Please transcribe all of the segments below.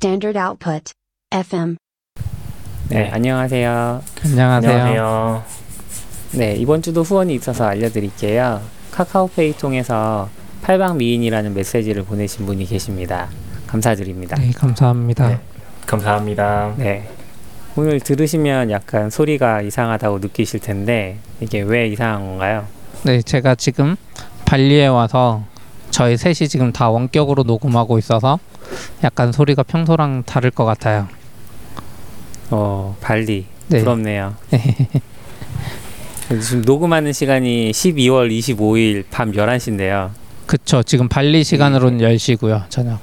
Standard output. FM. 네, 안녕하세요. 안녕하세요. 안녕하세요. 네, 이번 주도 후원이 있어서 알려드릴게요. 카카오페이 통해서 팔방미인이라는 메시지를 보내신 분이 계십니다. 감사드립니다. 네, 감사합니다. 네. 감사합니다. 네. 오늘 들으시면 약간 소리가 이상하다고 느끼실 텐데 이게 왜 이상한 건가요? 네, 제가 지금 발리에 와서 저희 셋이 지금 다 원격으로 녹음하고 있어서 약간 소리가 평소랑 다를 것 같아요. 어, 발리. 네. 부럽네요. 지금 녹음하는 시간이 12월 25일 밤 11시인데요. 그쵸. 지금 발리 시간으로는 10시고요. 저녁.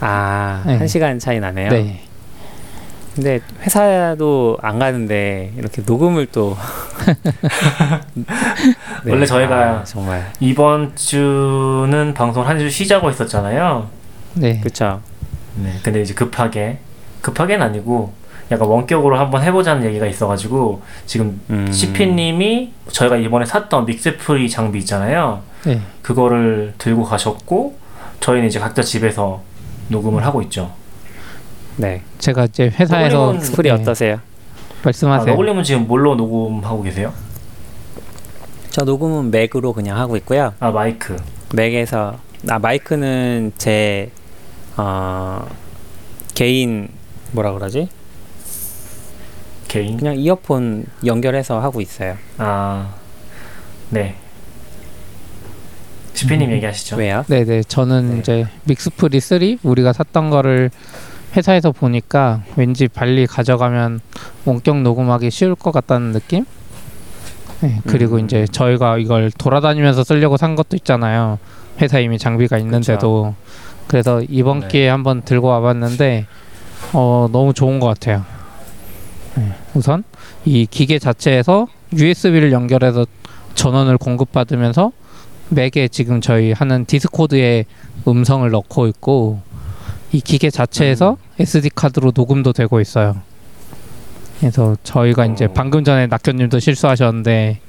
아, 네. 한 시간 차이 나네요. 네. 근데 회사도 안 가는데 이렇게 녹음을 또 네, 원래 저희가 아, 정말 이번 주는 방송 한 주 쉬자고 했었잖아요. 네. 그렇죠. 네. 근데 이제 급하게 급하게는 아니고 약간 원격으로 한번 해보자는 얘기가 있어가지고 지금 음. CP님이 저희가 이번에 샀던 믹스프리 장비 있잖아요. 네. 그거를 들고 가셨고 저희는 이제 각자 집에서 녹음을 하고 있죠. 네. 제가 이제 회사에서 녹음은 MixPre 네, 어떠세요? 아, 말씀하세요. 너굴님은 지금 뭘로 녹음하고 계세요? 저 녹음은 Mac으로 그냥 하고 있고요. 아 마이크. Mac에서 아 마이크는 제 어, 개인 뭐라 그러지? 개인. 그냥 이어폰 연결해서 하고 있어요. 아 네. CP님 음. 얘기하시죠. 왜요? 네, 네. 저는 네. 이제 믹스프리 3 우리가 샀던 거를 회사에서 보니까 왠지 발리 가져가면 원격 녹음하기 쉬울 것 같다는 느낌? 네, 그리고 음. 이제 저희가 이걸 돌아다니면서 쓰려고 산 것도 있잖아요. 회사 이미 장비가 있는데도. 그 래서 이번 네. 기회에 한번 들고 와봤는데 어, 너무 좋은 것 같아요. 네, 우선 이 기계 자체에서 USB를 연결해서 전원을 공급받으면서 맥에 지금 저희 하는 디스코드에 음성을 넣고 있고 이 기계 자체에서 SD 카드로 녹음도 되고 있어요. 그래서 저희가 이제 어. 방금 전에 낙현님도 실수하셨는데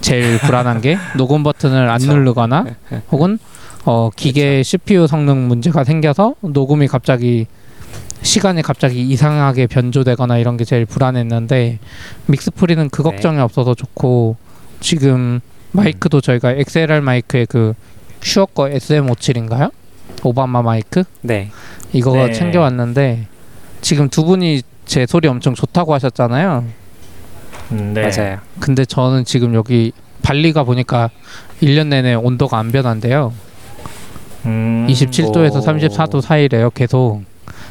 제일 불안한 게 녹음 버튼을 안. 누르거나 혹은 어 기계 CPU 성능 문제가 생겨서 녹음이 갑자기 시간이 갑자기 이상하게 변조되거나 이런 게 제일 불안했는데 믹스프리는 그 네. 걱정이 없어서 좋고 지금 마이크도 저희가 XLR 마이크의 그 슈어 거 SM57인가요? 오바마 마이크 네. 이거 네. 챙겨왔는데 지금 두 분이 제 소리 엄청 좋다고 하셨잖아요. 음, 네. 맞아요. 근데 저는 지금 여기 발리가 보니까 1년 내내 온도가 안 변한대요. 음, 27도에서 오. 34도 사이래요, 계속.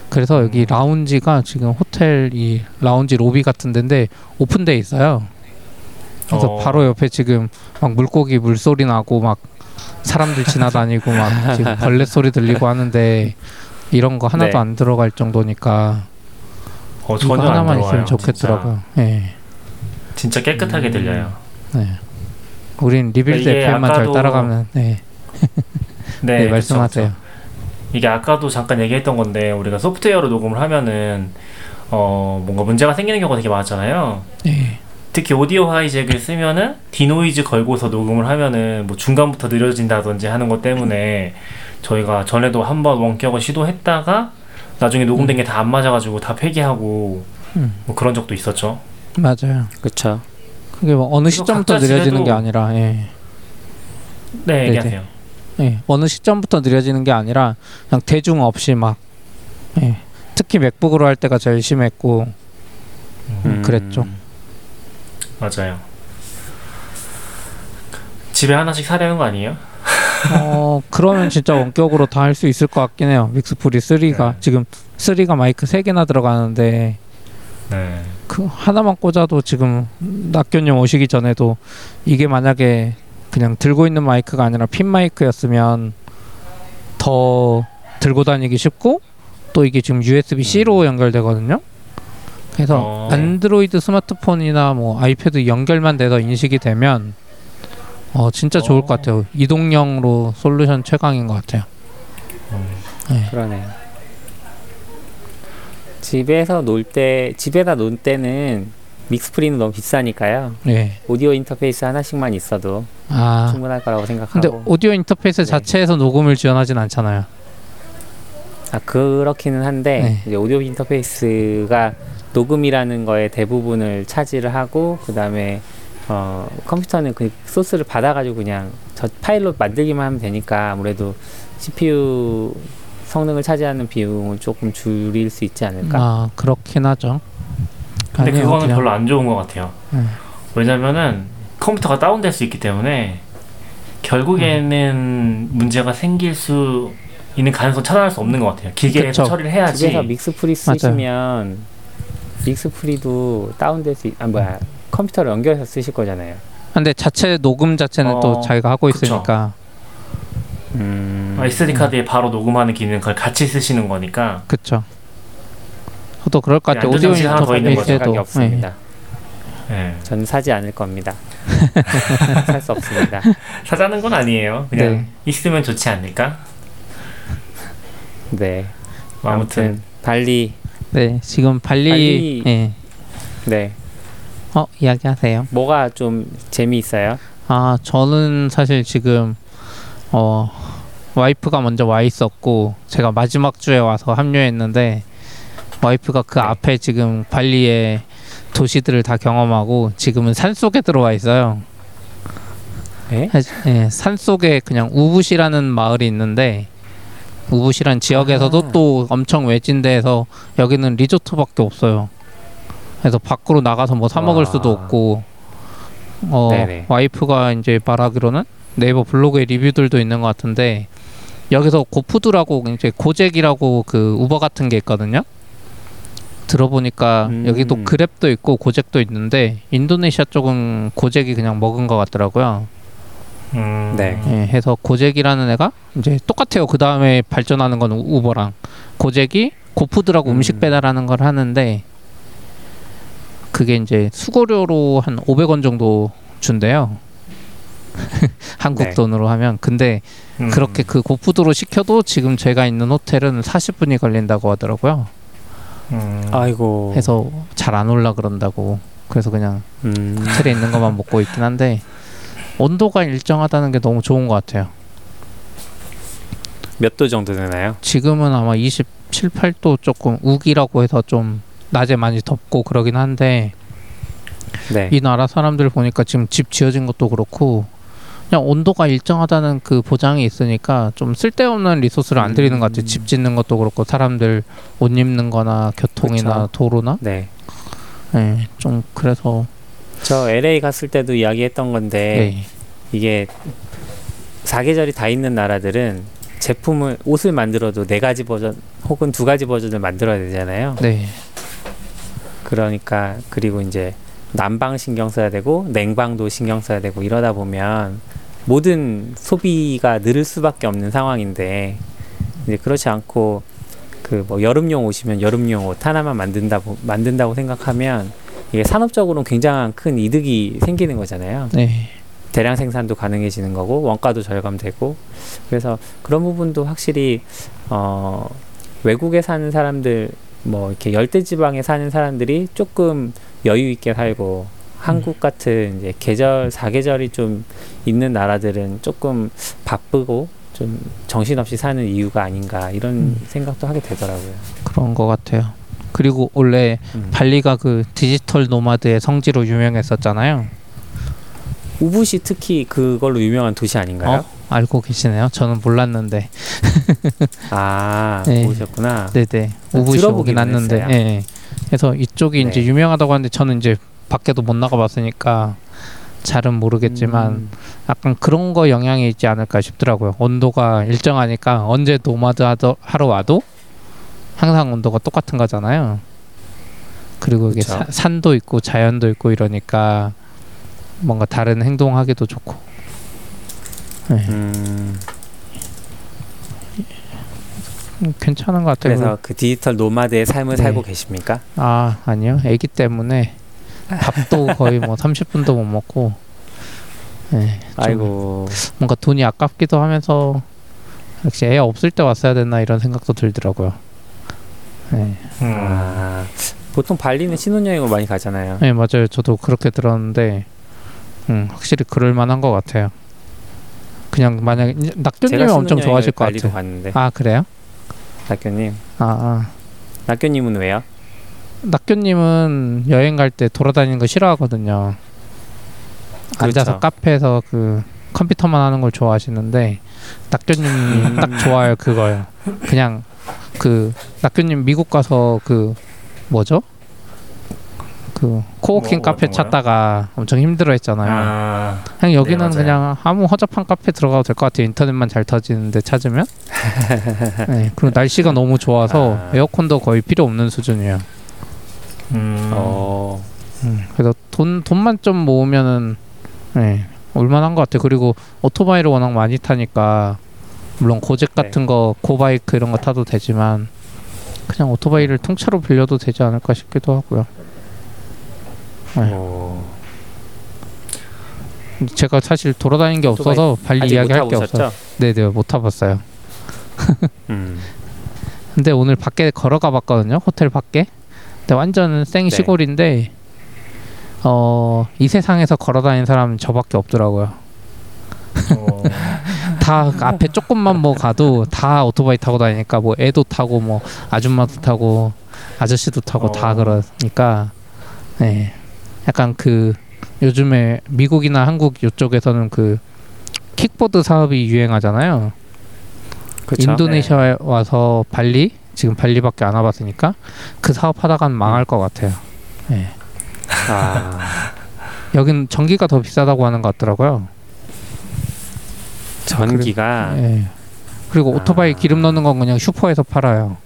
그래서 여기 음. 라운지가 지금 호텔 이 라운지 로비 같은 데인데 오픈돼 있어요. 그래서 어. 바로 옆에 지금 막 물고기 물소리 나고 막 사람들 지나다니고 막 지금 벌레 소리 들리고 하는데 이런 거 하나도 네. 안 들어갈 정도니까 어, 이거 전혀 안 하나만 들어와요. 있으면 좋겠더라고요. 예. 진짜, 진짜 깨끗하게 음. 들려요. 네. 우린 Rebuild 이게 FM만 잘 따라가면 네, 네, 네, 말씀하세요. 그쵸. 이게 아까도 잠깐 얘기했던 건데 우리가 소프트웨어로 녹음을 하면은 어 뭔가 문제가 생기는 경우가 되게 많잖아요. 네. 특히 Audio Hijack을 쓰면은 denoise 걸고서 녹음을 하면은 뭐 중간부터 느려진다든지 하는 것 때문에 저희가 전에도 한번 원격을 시도했다가 나중에 녹음된 게 다 안 맞아가지고 다 폐기하고 음, 뭐 그런 적도 있었죠. 맞아요. 그렇죠. 그게 뭐 어느 시점부터 느려지는 게 아니라 예. 네, 네, 얘기하세요. 예, 어느 시점부터 느려지는 게 아니라 그냥 대중 없이 막 예, 특히 맥북으로 할 때가 제일 심했고 음, 그랬죠. 맞아요. 집에 하나씩 사려는 거 아니에요? 어 그러면 진짜 원격으로 다 할 수 있을 것 같긴 해요. 믹스프리 3가 네. 지금 3가 마이크 3 개나 들어가는데 네. 그 하나만 꽂아도 지금 낙견님 오시기 전에도 이게 만약에 그냥 들고 있는 마이크가 아니라 핀 마이크였으면 더 들고 다니기 쉽고 또 이게 지금 USB-C로 연결되거든요. 그래서 어. 안드로이드 스마트폰이나 뭐 아이패드 연결만 돼서 인식이 되면 어 진짜 좋을 어. 것 같아요. 이동형으로 솔루션 최강인 것 같아요. 네. 그러네요. 집에서 놀 때 집에다 놀 때는 MixPre는 너무 비싸니까요. 네. 오디오 인터페이스 하나씩만 있어도 아 충분할 거라고 생각하고. 근데 오디오 인터페이스 네. 자체에서 녹음을 지원하진 않잖아요. 아 그렇기는 한데 네. 이제 오디오 인터페이스가 녹음이라는 거에 대부분을 차지를 하고 그 다음에 어 컴퓨터는 그 소스를 받아가지고 그냥 저 파일로 만들기만 하면 되니까 아무래도 CPU 성능을 차지하는 비용을 조금 줄일 수 있지 않을까? 아 그렇긴 하죠. 근데 아니에요, 그거는 그냥- 별로 안 좋은 것 같아요. 음. 왜냐면은 컴퓨터가 다운될 수 있기 때문에 결국에는 문제가 생길 수 있는 가능성 차단할 수 없는 것 같아요. 기계에서 그쵸. 처리를 해야지. 집에서 믹스프리 맞아요. 쓰시면 믹스프리도 다운될 수, 있, 아 뭐야 컴퓨터를 연결해서 쓰실 거잖아요. 근데 자체 녹음 자체는 어, 또 자기가 하고 그쵸. 있으니까 음, SD 카드에 바로 녹음하는 기능 그걸 같이 쓰시는 거니까 그쵸. 저도 그럴 것 같아요. 네, 오디오 안전장치가 하나 더 있는 거죠. 생각이 네. 없습니다. 예. 전 사지 않을 겁니다. 살 수 없습니다. 사자는 건 아니에요. 그냥 네. 있으면 좋지 않을까? 네. 아무튼 아무튼 발리 네 지금 발리, 발리- 예. 네어 이야기하세요. 뭐가 좀 재미있어요? 아 저는 사실 지금 어 와이프가 먼저 와 있었고 제가 마지막 주에 와서 합류했는데 와이프가 그 네. 앞에 지금 발리의 도시들을 다 경험하고 지금은 산 속에 들어와 있어요. 네? 예, 산 속에 그냥 우붓이라는 마을이 있는데 우붓이란 지역에서도 아. 또 엄청 외진 데에서 여기는 리조트밖에 없어요. 그래서 밖으로 나가서 뭐 사 먹을 와. 수도 없고 어 네네. 와이프가 이제 말하기로는 네이버 블로그에 리뷰들도 있는 것 같은데 여기서 고푸드라고 이제 고잭이라고 그 우버 같은 게 있거든요. 들어보니까 음. 여기도 그랩도 있고 고잭도 있는데 인도네시아 쪽은 고잭이 그냥 먹은 것 같더라고요. 음, 네. 예, 해서 고잭이라는 애가 이제 똑같아요. 그 다음에 발전하는 건 우- 우버랑 고잭이 고푸드라고 음. 음. 식 배달하는 걸 하는데 그게 이제 수고료로 한 500원 정도 준대요. 한국 네. 돈으로 하면 근데 음. 그렇게 그 고푸드로 시켜도 지금 제가 있는 호텔은 40분이 걸린다고 하더라고요. 음. 아이고. 해서 잘 안 올라 그런다고. 그래서 그냥 음, 호텔에 있는 것만 먹고 있긴 한데 온도가 일정하다는 게 너무 좋은 것 같아요. 몇 도 정도 되나요? 지금은 아마 27, 8도 조금 우기라고 해서 좀 낮에 많이 덥고 그러긴 한데 네. 이 나라 사람들 보니까 지금 집 지어진 것도 그렇고 그냥 온도가 일정하다는 그 보장이 있으니까 좀 쓸데없는 리소스를 안 들이는 것 같아요. 음. 집 짓는 것도 그렇고 사람들 옷 입는 거나 교통이나 그쵸. 도로나 네. 네, 좀 그래서 저 LA 갔을 때도 이야기했던 건데 네. 이게 사계절이 다 있는 나라들은 제품을 옷을 만들어도 네 가지 버전 혹은 두 가지 버전을 만들어야 되잖아요. 네. 그러니까 그리고 이제 난방 신경 써야 되고 냉방도 신경 써야 되고 이러다 보면 모든 소비가 늘을 수밖에 없는 상황인데 이제 그렇지 않고 그 뭐 여름용 옷이면 여름용 옷 하나만 만든다고 만든다고 생각하면 이게 산업적으로는 굉장한 큰 이득이 생기는 거잖아요. 네. 대량 생산도 가능해지는 거고 원가도 절감되고 그래서 그런 부분도 확실히 어 외국에 사는 사람들 뭐 이렇게 열대 지방에 사는 사람들이 조금 여유 있게 살고 한국 같은 이제 계절 사계절이 좀 있는 나라들은 조금 바쁘고 좀 정신없이 사는 이유가 아닌가 이런 음. 생각도 하게 되더라고요. 그런 것 같아요. 그리고 원래 음. 발리가 그 디지털 노마드의 성지로 유명했었잖아요. 우붓이 특히 그걸로 유명한 도시 아닌가요? 어? 알고 계시네요. 저는 몰랐는데. 아 네. 보셨구나. 네네. 아, 우붓이 오긴 했는데. 했어요. 예. 예. 그래서 이쪽이 이제 네. 유명하다고 하는데 저는 이제 밖에도 못 나가봤으니까 잘은 모르겠지만 음. 약간 그런 거 영향이 있지 않을까 싶더라고요. 온도가 일정하니까 언제 노마드 하러 와도 항상 온도가 똑같은 거잖아요. 그리고 이게. 사- 산도 있고 자연도 있고 이러니까 뭔가 다른 행동하기도 좋고. 네. 음. 음, 괜찮은 것 같아요. 그래서 그 디지털 노마드의 삶을 네. 살고 계십니까? 아 아니요 아기 때문에 밥도 거의 뭐 30분도 못 먹고 네, 좀 아이고 뭔가 돈이 아깝기도 하면서 역시 애 없을 때 왔어야 됐나 이런 생각도 들더라고요 네, 음. 아, 보통 발리는 신혼여행으로 많이 가잖아요. 네 맞아요 저도 그렇게 들었는데 음, 확실히 그럴 만한 것 같아요 그냥 만약에 낙교님이 제가 엄청 신혼여행을 좋아하실 것 같아요 갔는데 아 그래요? 낙교님. 아, 아. 낙교님은 왜요? 낙교님은 여행 갈 때 돌아다니는 거 싫어하거든요. 그렇죠. 앉아서 카페에서 그 컴퓨터만 하는 걸 좋아하시는데 낙교님이 딱 좋아요 그거요. 그냥 그 낙교님 미국 가서 그 뭐죠? 그 코워킹 뭐, 카페 거요? 찾다가 엄청 힘들어했잖아요. 아, 그냥 여기는 네. 그냥 아무 허접한 카페 들어가도 될 것 같아요. 인터넷만 잘 터지는데 찾으면. 네, 그리고 날씨가 너무 좋아서 아. 에어컨도 거의 필요 없는 수준이에요. 음, 어. 음, 그래서 돈 돈만 좀 모으면은 네, 올만한 것 같아요. 그리고 오토바이를 워낙 많이 타니까 물론 고잭 네. 같은 거 고바이크 이런 거 타도 되지만 그냥 오토바이를 통째로 빌려도 되지 않을까 싶기도 하고요. 네. 오. 제가 사실 돌아다니는 게 없어서 발리 못 이야기할 게 없어요. 네네 못 타봤어요. 음. 근데 오늘 밖에 걸어가 봤거든요. 호텔 밖에. 근데 완전 생 네. 시골인데 어, 이 세상에서 걸어 다니는 사람은 저밖에 없더라고요. 어, 다 앞에 조금만 뭐 가도 다 오토바이 타고 다니니까 뭐 애도 타고 뭐 아줌마도 타고 아저씨도 타고 다 어. 그러니까 네. 약간 그 요즘에 미국이나 한국 이쪽에서는 그 킥보드 사업이 유행하잖아요. 그쵸? 인도네시아에 와서 발리 지금 발리밖에 안 와봤으니까 그 사업 하다간 망할 것 같아요. 네. 아. 여긴 전기가 더 비싸다고 하는 것 같더라고요. 전기가 예. 그리고 오토바이 아. 기름 넣는 건 그냥 슈퍼에서 팔아요.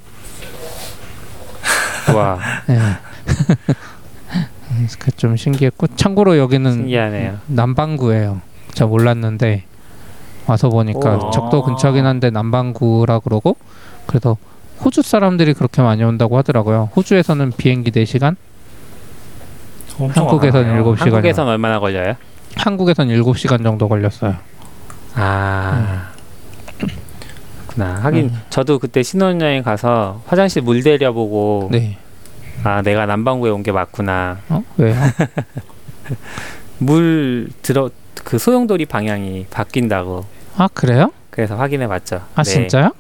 와 예. 음, 그좀 신기했고 참고로 여기는 신기하네요. 남반구예요. 저 몰랐는데 와서 보니까 오. 적도 근처긴 한데 남반구라 그러고 그래서 호주 사람들이 그렇게 많이 온다고 하더라고요. 호주에서는 비행기 4시간, 엄청 한국에서는 많아요. 일곱 시간이요. 한국에선 얼마나 걸려요? 한국에선 7시간 정도 걸렸어요. 아. 그렇구나. 하긴 음. 저도 그때 신혼여행 가서 화장실 물 대려보고 네. 아 내가 남반구에 온 게 맞구나. 어? 왜요? 물 들어 그 소용돌이 방향이 바뀐다고. 아 그래요? 그래서 확인해 봤죠. 아 진짜요?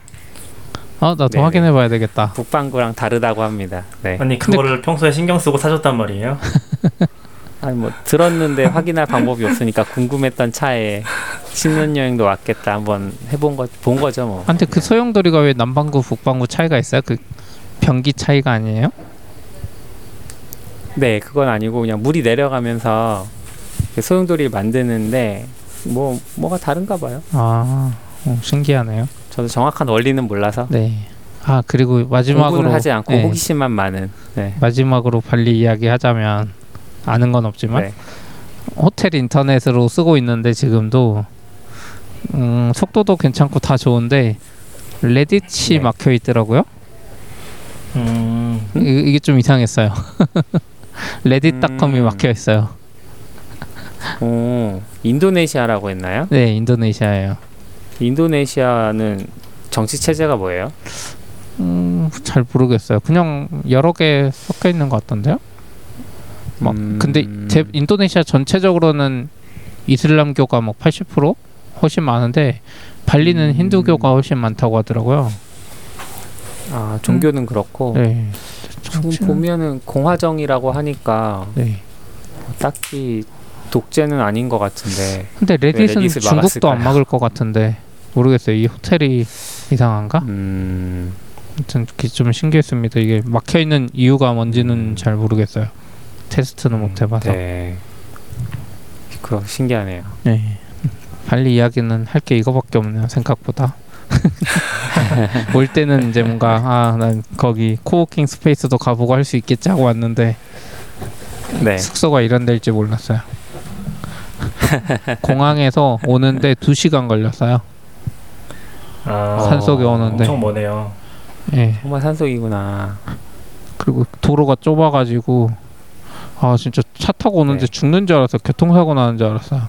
어 나도 네네. 확인해 봐야 되겠다. 북반구랑 다르다고 합니다. 네. 아니 그거를 평소에 신경 쓰고 사줬단 말이에요? 아니 뭐 들었는데 확인할 방법이 없으니까 궁금했던 차에 신혼여행도 왔겠다 한번 해본 거 본 거죠 뭐. 아, 근데 그 소용돌이가 왜 남반구 북반구 차이가 있어요? 그 변기 차이가 아니에요? 네, 그건 아니고 그냥 물이 내려가면서 그 소용돌이를 만드는데 뭐 뭐가 다른가 봐요. 아 어, 신기하네요. 저도 정확한 원리는 몰라서 네. 아 그리고 마지막으로 하지 않고 네, 호기심만 많은. 네. 마지막으로 발리 이야기 하자면 아는 건 없지만 네. 호텔 인터넷으로 쓰고 있는데 지금도 음, 속도도 괜찮고 다 좋은데 레딧이 네. 막혀 있더라고요. 음, 음? 이, 이게 좀 이상했어요. 레딧닷컴이 음. 막혀 있어요. 오, 인도네시아라고 했나요? 네, 인도네시아예요. 인도네시아는 정치 체제가 뭐예요? 음, 잘 모르겠어요. 그냥 여러 개 섞여 있는 것 같던데요. 막 음, 근데 제, 인도네시아 전체적으로는 이슬람교가 막 80% 훨씬 많은데 발리는 음. 힌두교가 훨씬 많다고 하더라고요. 아 종교는 그렇고 네. 정치는- 보면은 공화정이라고 하니까 네. 딱히 독재는 아닌 것 같은데. 근데 레딧은 중국도? 안 막을 것 같은데 모르겠어요. 이 호텔이 이상한가? 음, 아무튼 좀 신기했습니다. 이게 막혀 있는 이유가 뭔지는 잘 모르겠어요. 테스트는 못 해봐서. 네. 네. 그 신기하네요. 발리 이야기는 할 게 이거밖에 없네요. 생각보다. 올 때는 이제 뭔가 아 난 거기 코워킹 스페이스도 가보고 할 수 있겠지 하고 왔는데 네. 숙소가 이런 데일지 몰랐어요. 공항에서 오는데 2시간 걸렸어요. 아, 산속에 오는데. 엄청 머네요. 예. 정말 산속이구나. 그리고 도로가 좁아가지고 아 진짜 차 타고 오는데 네. 죽는 줄 알았어요. 교통사고 나는 줄 알았어요.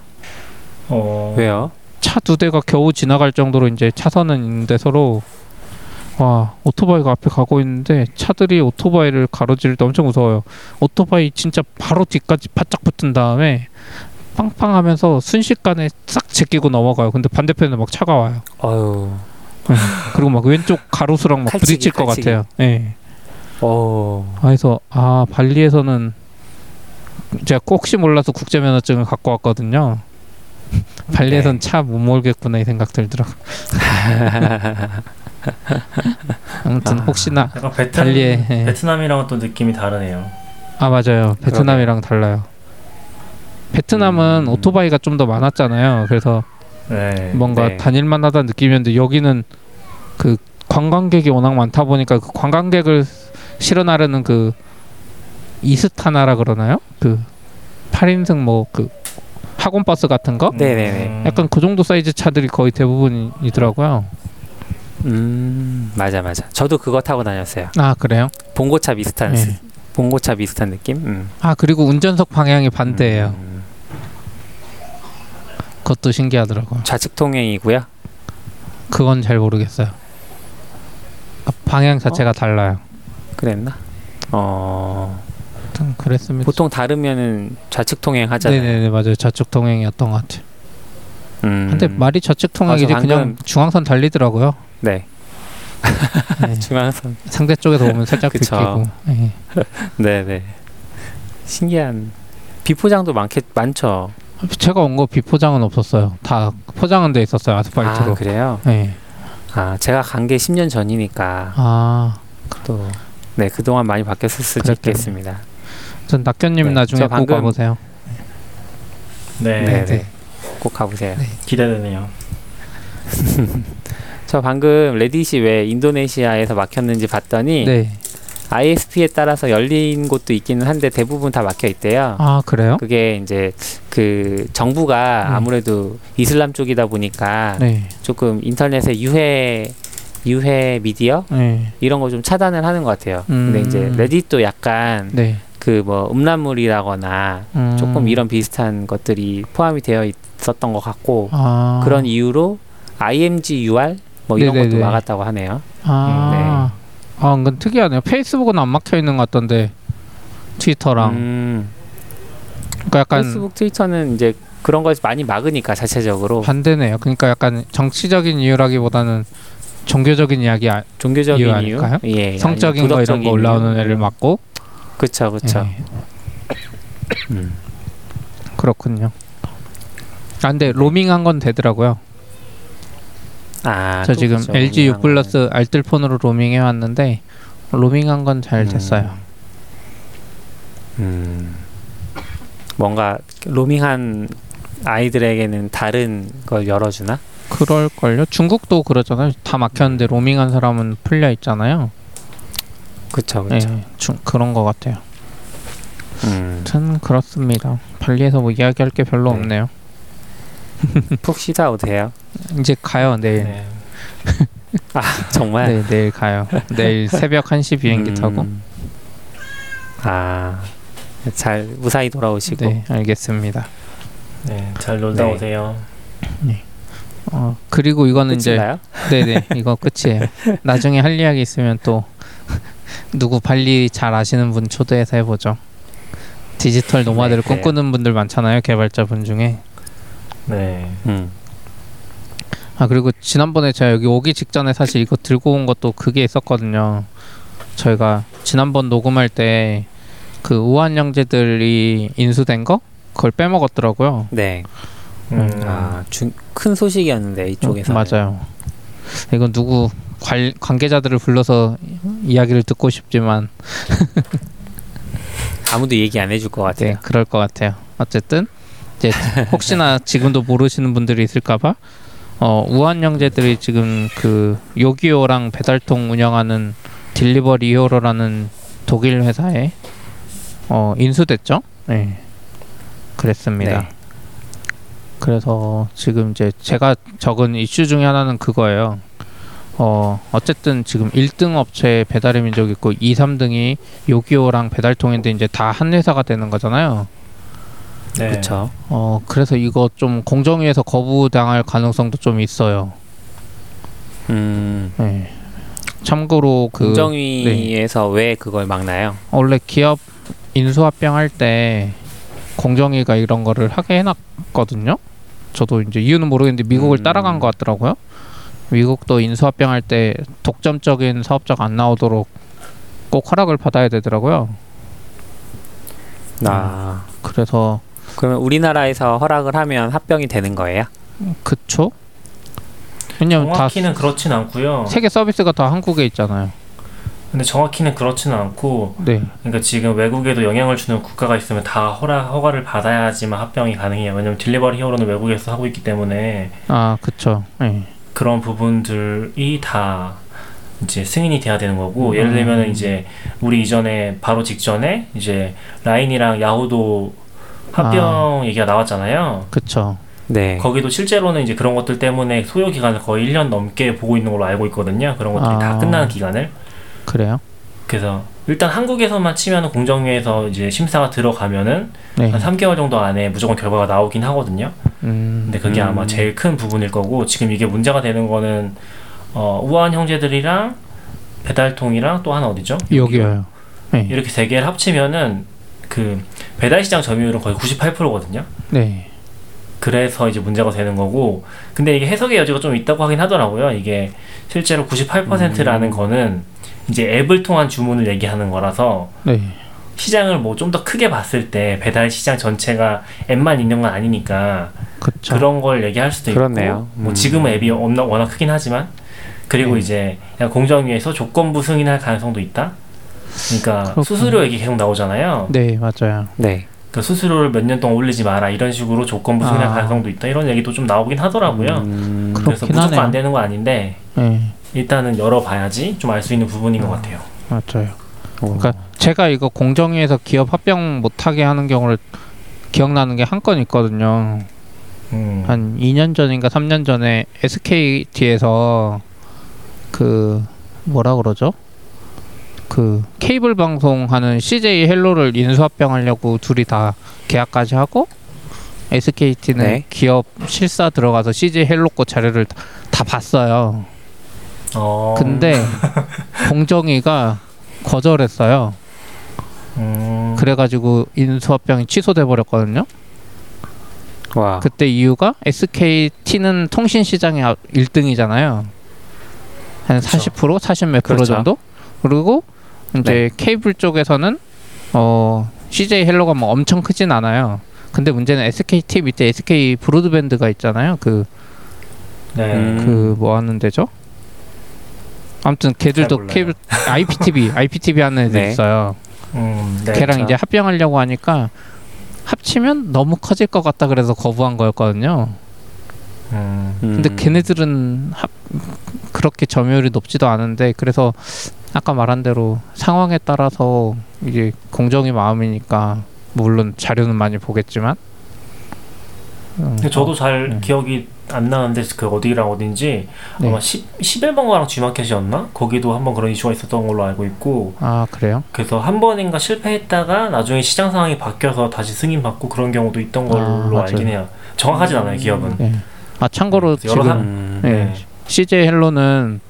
어, 왜요? 차 두 대가 겨우 지나갈 정도로 이제 차선은 있는데 서로 와 오토바이가 앞에 가고 있는데 차들이 오토바이를 가로지를 때 엄청 무서워요. 오토바이 진짜 바로 뒤까지 바짝 붙은 다음에 빵빵 하면서 순식간에 싹 제끼고 넘어가요. 근데 반대편에 막 차가 와요. 어유 그리고 막 왼쪽 가로수랑 막 칼치기, 부딪힐 것 칼치기. 같아요. 예. 어. 그래서 아 발리에서는 제가 꼭 혹시 몰라서 국제 면허증을 갖고 왔거든요. 발리에선 네. 차못 몰겠구나 이 생각 들더라고. 아무튼 아. 혹시나 약간 베트남, 발리에 예. 베트남이랑은 또 느낌이 다르네요. 아 맞아요. 베트남이랑 달라요. 베트남은 음. 오토바이가 좀 더 많았잖아요. 그래서 네. 뭔가 네. 다닐만하다는 느낌이었는데 여기는 그 관광객이 워낙 많다 보니까 그 관광객을 실어나르는 그 이스타나라 그러나요? 그 8인승 뭐 그 학원 버스 같은 거? 네네네. 음. 약간 그 정도 사이즈 차들이 거의 대부분이더라고요. 음, 맞아 맞아. 저도 그거 타고 다녔어요. 아 그래요? 봉고차 비슷한 네. 스- 봉고차 비슷한 느낌? 음. 아 그리고 운전석 방향이 반대예요. 음, 그것도 신기하더라고요. 좌측 통행이고요. 그건 잘 모르겠어요. 아, 방향 자체가 달라요. 그랬나? 어. 그랬습니다. 보통 다르면은 좌측 통행 하잖아요. 네네네 맞아요. 좌측 통행이었던 것 같아요. 음. 근데 말이 좌측 통행이지 아, 저 그냥 방금- 중앙선 달리더라고요. 네. 네. 중앙선. 상대 쪽에서 오면 살짝. 비키고. 네. 네네. 신기한 비포장도 많겠 많죠. 제가 온 거 비포장은 없었어요. 다 포장은 돼 있었어요 아스팔트로. 아 그래요? 네. 아 제가 간 게 10년 전이니까 아, 또 네 그동안 많이 바뀌었을 수도. 있겠습니다. 전 낙견님 네, 나중에 저꼭 방금- 가보세요. 네. 네, 네. 네. 꼭 가보세요. 기대되네요. 저 방금 레딧이 왜 인도네시아에서 막혔는지 봤더니 네. ISP에 따라서 열린 곳도 있기는 한데 대부분 다 막혀 있대요. 아 그래요? 그게 이제 그 정부가 네. 아무래도 이슬람 쪽이다 보니까 네. 조금 인터넷에 유해 유해 미디어 네. 이런 거 좀 차단을 하는 것 같아요. 음. 근데 이제 레딧도 약간 네. 그뭐 음란물이라거나 음. 조금 이런 비슷한 것들이 포함이 되어 있었던 것 같고 아. 그런 이유로 IMG UR 뭐 이런 네네네. 것도 막았다고 하네요. 아. 아, 은근 특이하네요. 페이스북은 안 막혀 있는 것 같던데 트위터랑 음, 그러니까 약간 페이스북, 트위터는 이제 그런 걸 많이 막으니까 자체적으로 반대네요. 그러니까 약간 정치적인 이유라기보다는 종교적인 이야기, 아, 종교적인 이유 아닐까요? 예, 성적인 거 이런 거 올라오는. 애를 막고. 그쵸, 그쵸. 예, 음. 그렇군요. 아, 근데 로밍한 건 되더라고요. 아, 저또 지금 그죠. LG U 플러스 알뜰폰으로 로밍해 왔는데 로밍한 건잘 음. 됐어요. 음. 뭔가 로밍한 아이들에게는 다른 걸 열어주나? 그럴 걸요. 중국도 그러잖아요. 다 막혔는데 로밍한 사람은 풀려 있잖아요. 그쵸, 예, 그쵸. 중, 그런 것 같아요. 음. 아무튼 그렇습니다. 발리에서 뭐 이야기할 게 별로 네. 없네요. 푹 쉬다 오세요. 이제 가요 내일. 네. 정말. 네 내일 가요. 내일 새벽 1시 비행기 음. 타고. 아, 잘 무사히 돌아오시고. 네 알겠습니다. 네. 잘 놀다 네. 오세요. 어 그리고 이거는 이제 끝인가요? 네네 이거 끝이에요. 나중에 할 이야기 있으면 또 누구 발리 잘 아시는 분 초대해서 해보죠. 디지털 노마드를 네. 꿈꾸는 분들 많잖아요 개발자분 중에. 네. 음. 아 그리고 지난번에 제가 여기 오기 직전에 사실 이거 들고 온 것도 그게 있었거든요. 저희가 지난번 녹음할 때 그 우한 영재들이 인수된 거 그걸 빼먹었더라고요. 네. 음. 아, 중, 큰 소식이었는데 이쪽에서. 음, 맞아요. 이건 누구 관, 관계자들을 불러서 이야기를 듣고 싶지만 아무도 얘기 안 해줄 것 같아요. 네, 그럴 것 같아요. 어쨌든 이제 혹시나 지금도 모르시는 분들이 있을까봐 어, 우한 영재들이 지금 그 요기요랑 배달통 운영하는 딜리버리 히어로라는 독일 회사에 어, 인수됐죠. 네, 그랬습니다. 네. 그래서 지금 이제 제가 적은 이슈 중에 하나는 그거예요. 어, 어쨌든 지금 1등 업체 배달의 민족 있고 2, 3등이 요기요랑 배달통인데 이제 다 한 회사가 되는 거잖아요. 네. 그렇죠. 어, 그래서 이거 좀 공정위에서 거부당할 가능성도 좀 있어요. 음. 네. 참고로 그 공정위에서 왜 그걸 막나요? 원래 기업 인수합병 할 때 공정위가 이런 거를 하게 해놨거든요. 저도 이제 이유는 모르겠는데 미국을 음. 따라간 것 같더라고요. 미국도 인수합병 할 때 독점적인 사업자가 안 나오도록 꼭 허락을 받아야 되더라고요. 아, 그래서 그러면 우리나라에서 허락을 하면 합병이 되는 거예요? 그쵸? 왜냐면 다 정확히는 그렇진 않고요. 세계 서비스가 다 한국에 있잖아요. 근데 정확히는 그렇지는 않고 네. 그러니까 지금 외국에도 영향을 주는 국가가 있으면 다 허락 허가를 받아야지만 합병이 가능해요. 왜냐면 딜리버리 히어로는 외국에서 하고 있기 때문에 아, 그쵸. 네. 그런 부분들이 다 이제 승인이 돼야 되는 거고 음. 예를 들면은 이제 우리 이전에 바로 직전에 이제 라인이랑 야후도 합병 얘기가 나왔잖아요. 그쵸. 네. 거기도 실제로는 이제 그런 것들 때문에 소요 기간을 거의 1년 넘게 보고 있는 걸로 알고 있거든요. 그런 것들이 다 아. 끝나는 기간을. 그래요? 그래서 일단 한국에서만 치면은 공정위에서 이제 심사가 들어가면은 네. 한 3개월 정도 안에 무조건 결과가 나오긴 하거든요. 음, 근데 그게 음. 아마 제일 큰 부분일 거고 지금 이게 문제가 되는 거는 어, 우아한 형제들이랑 배달통이랑 또 하나 어디죠? 여기요. 네. 이렇게 세 개를 합치면은 그 배달 시장 점유율은 거의 98%거든요. 네. 그래서 이제 문제가 되는 거고 근데 이게 해석의 여지가 좀 있다고 하긴 하더라고요. 이게 실제로 98%라는 거는 이제 앱을 통한 주문을 얘기하는 거라서 네. 시장을 뭐 좀 더 크게 봤을 때 배달 시장 전체가 앱만 있는 건 아니니까 그쵸. 그런 걸 얘기할 수도 있고 그렇네요. 뭐 음. 지금은 앱이 워낙, 크긴 하지만 그리고 네. 이제 공정위에서 조건부 승인할 가능성도 있다. 그러니까 그렇구나. 수수료 얘기 계속 나오잖아요. 네, 맞아요. 네. 그 수수료를 몇 년 동안 올리지 마라 이런 식으로 조건부 승인할 아. 가능성도 있다 이런 얘기도 좀 나오긴 하더라고요. 음, 그래서 무조건 하네요. 안 되는 건 아닌데 네, 일단은 열어봐야지 좀 알 수 있는 부분인 것 같아요. 맞아요. 어, 그러니까 제가 이거 공정위에서 기업 합병 못하게 하는 경우를 기억나는 게 한 건 있거든요. 음. 한 2년 전인가 3년 전에 SKT에서 그 뭐라 그러죠? 그 케이블 방송하는 CJ 헬로를 인수합병하려고 둘이 다 계약까지 하고 SKT는 네. 기업 실사 들어가서 CJ 헬로 거 자료를 다, 다 봤어요. 어. 근데 공정위가 거절했어요. 음. 그래가지고 인수합병이 취소돼 버렸거든요. 와. 그때 이유가 SKT는 통신 시장의 1등이잖아요. 한 그쵸. 40% 40몇 프로 그렇죠. 정도. 그리고 이제 케이블 쪽에서는 어 CJ 헬로가 뭐 엄청 크진 않아요. 근데 문제는 SKT 밑에 SK 브로드밴드가 있잖아요. 그그 네. 음. 뭐 하는 데죠? 아무튼 걔들도. 케이블 IPTV IPTV 하는 애들 네. 있어요. 음. 네. 걔랑 그렇죠. 이제 합병하려고 하니까 합치면 너무 커질 것 같다 그래서 거부한 거였거든요. 음. 근데 음. 걔네들은 합, 그렇게 점유율이 높지도 않은데 그래서 아까 말한 대로 상황에 따라서 이게 공정이 마음이니까 물론 자료는 많이 보겠지만 음, 저도 잘 네. 기억이 안 나는데 그 어디랑 어딘지 네. 아마 10, 11번가랑 G마켓이었나? 거기도 한번 그런 이슈가 있었던 걸로 알고 있고 아 그래요? 그래서 한 번인가 실패했다가 나중에 시장 상황이 바뀌어서 다시 승인받고 그런 경우도 있던 걸로 아. 알긴 해요. 정확하진 않아요 기억은. 네. 아 참고로 여러 지금 음. 네. 네. CJ 헬로는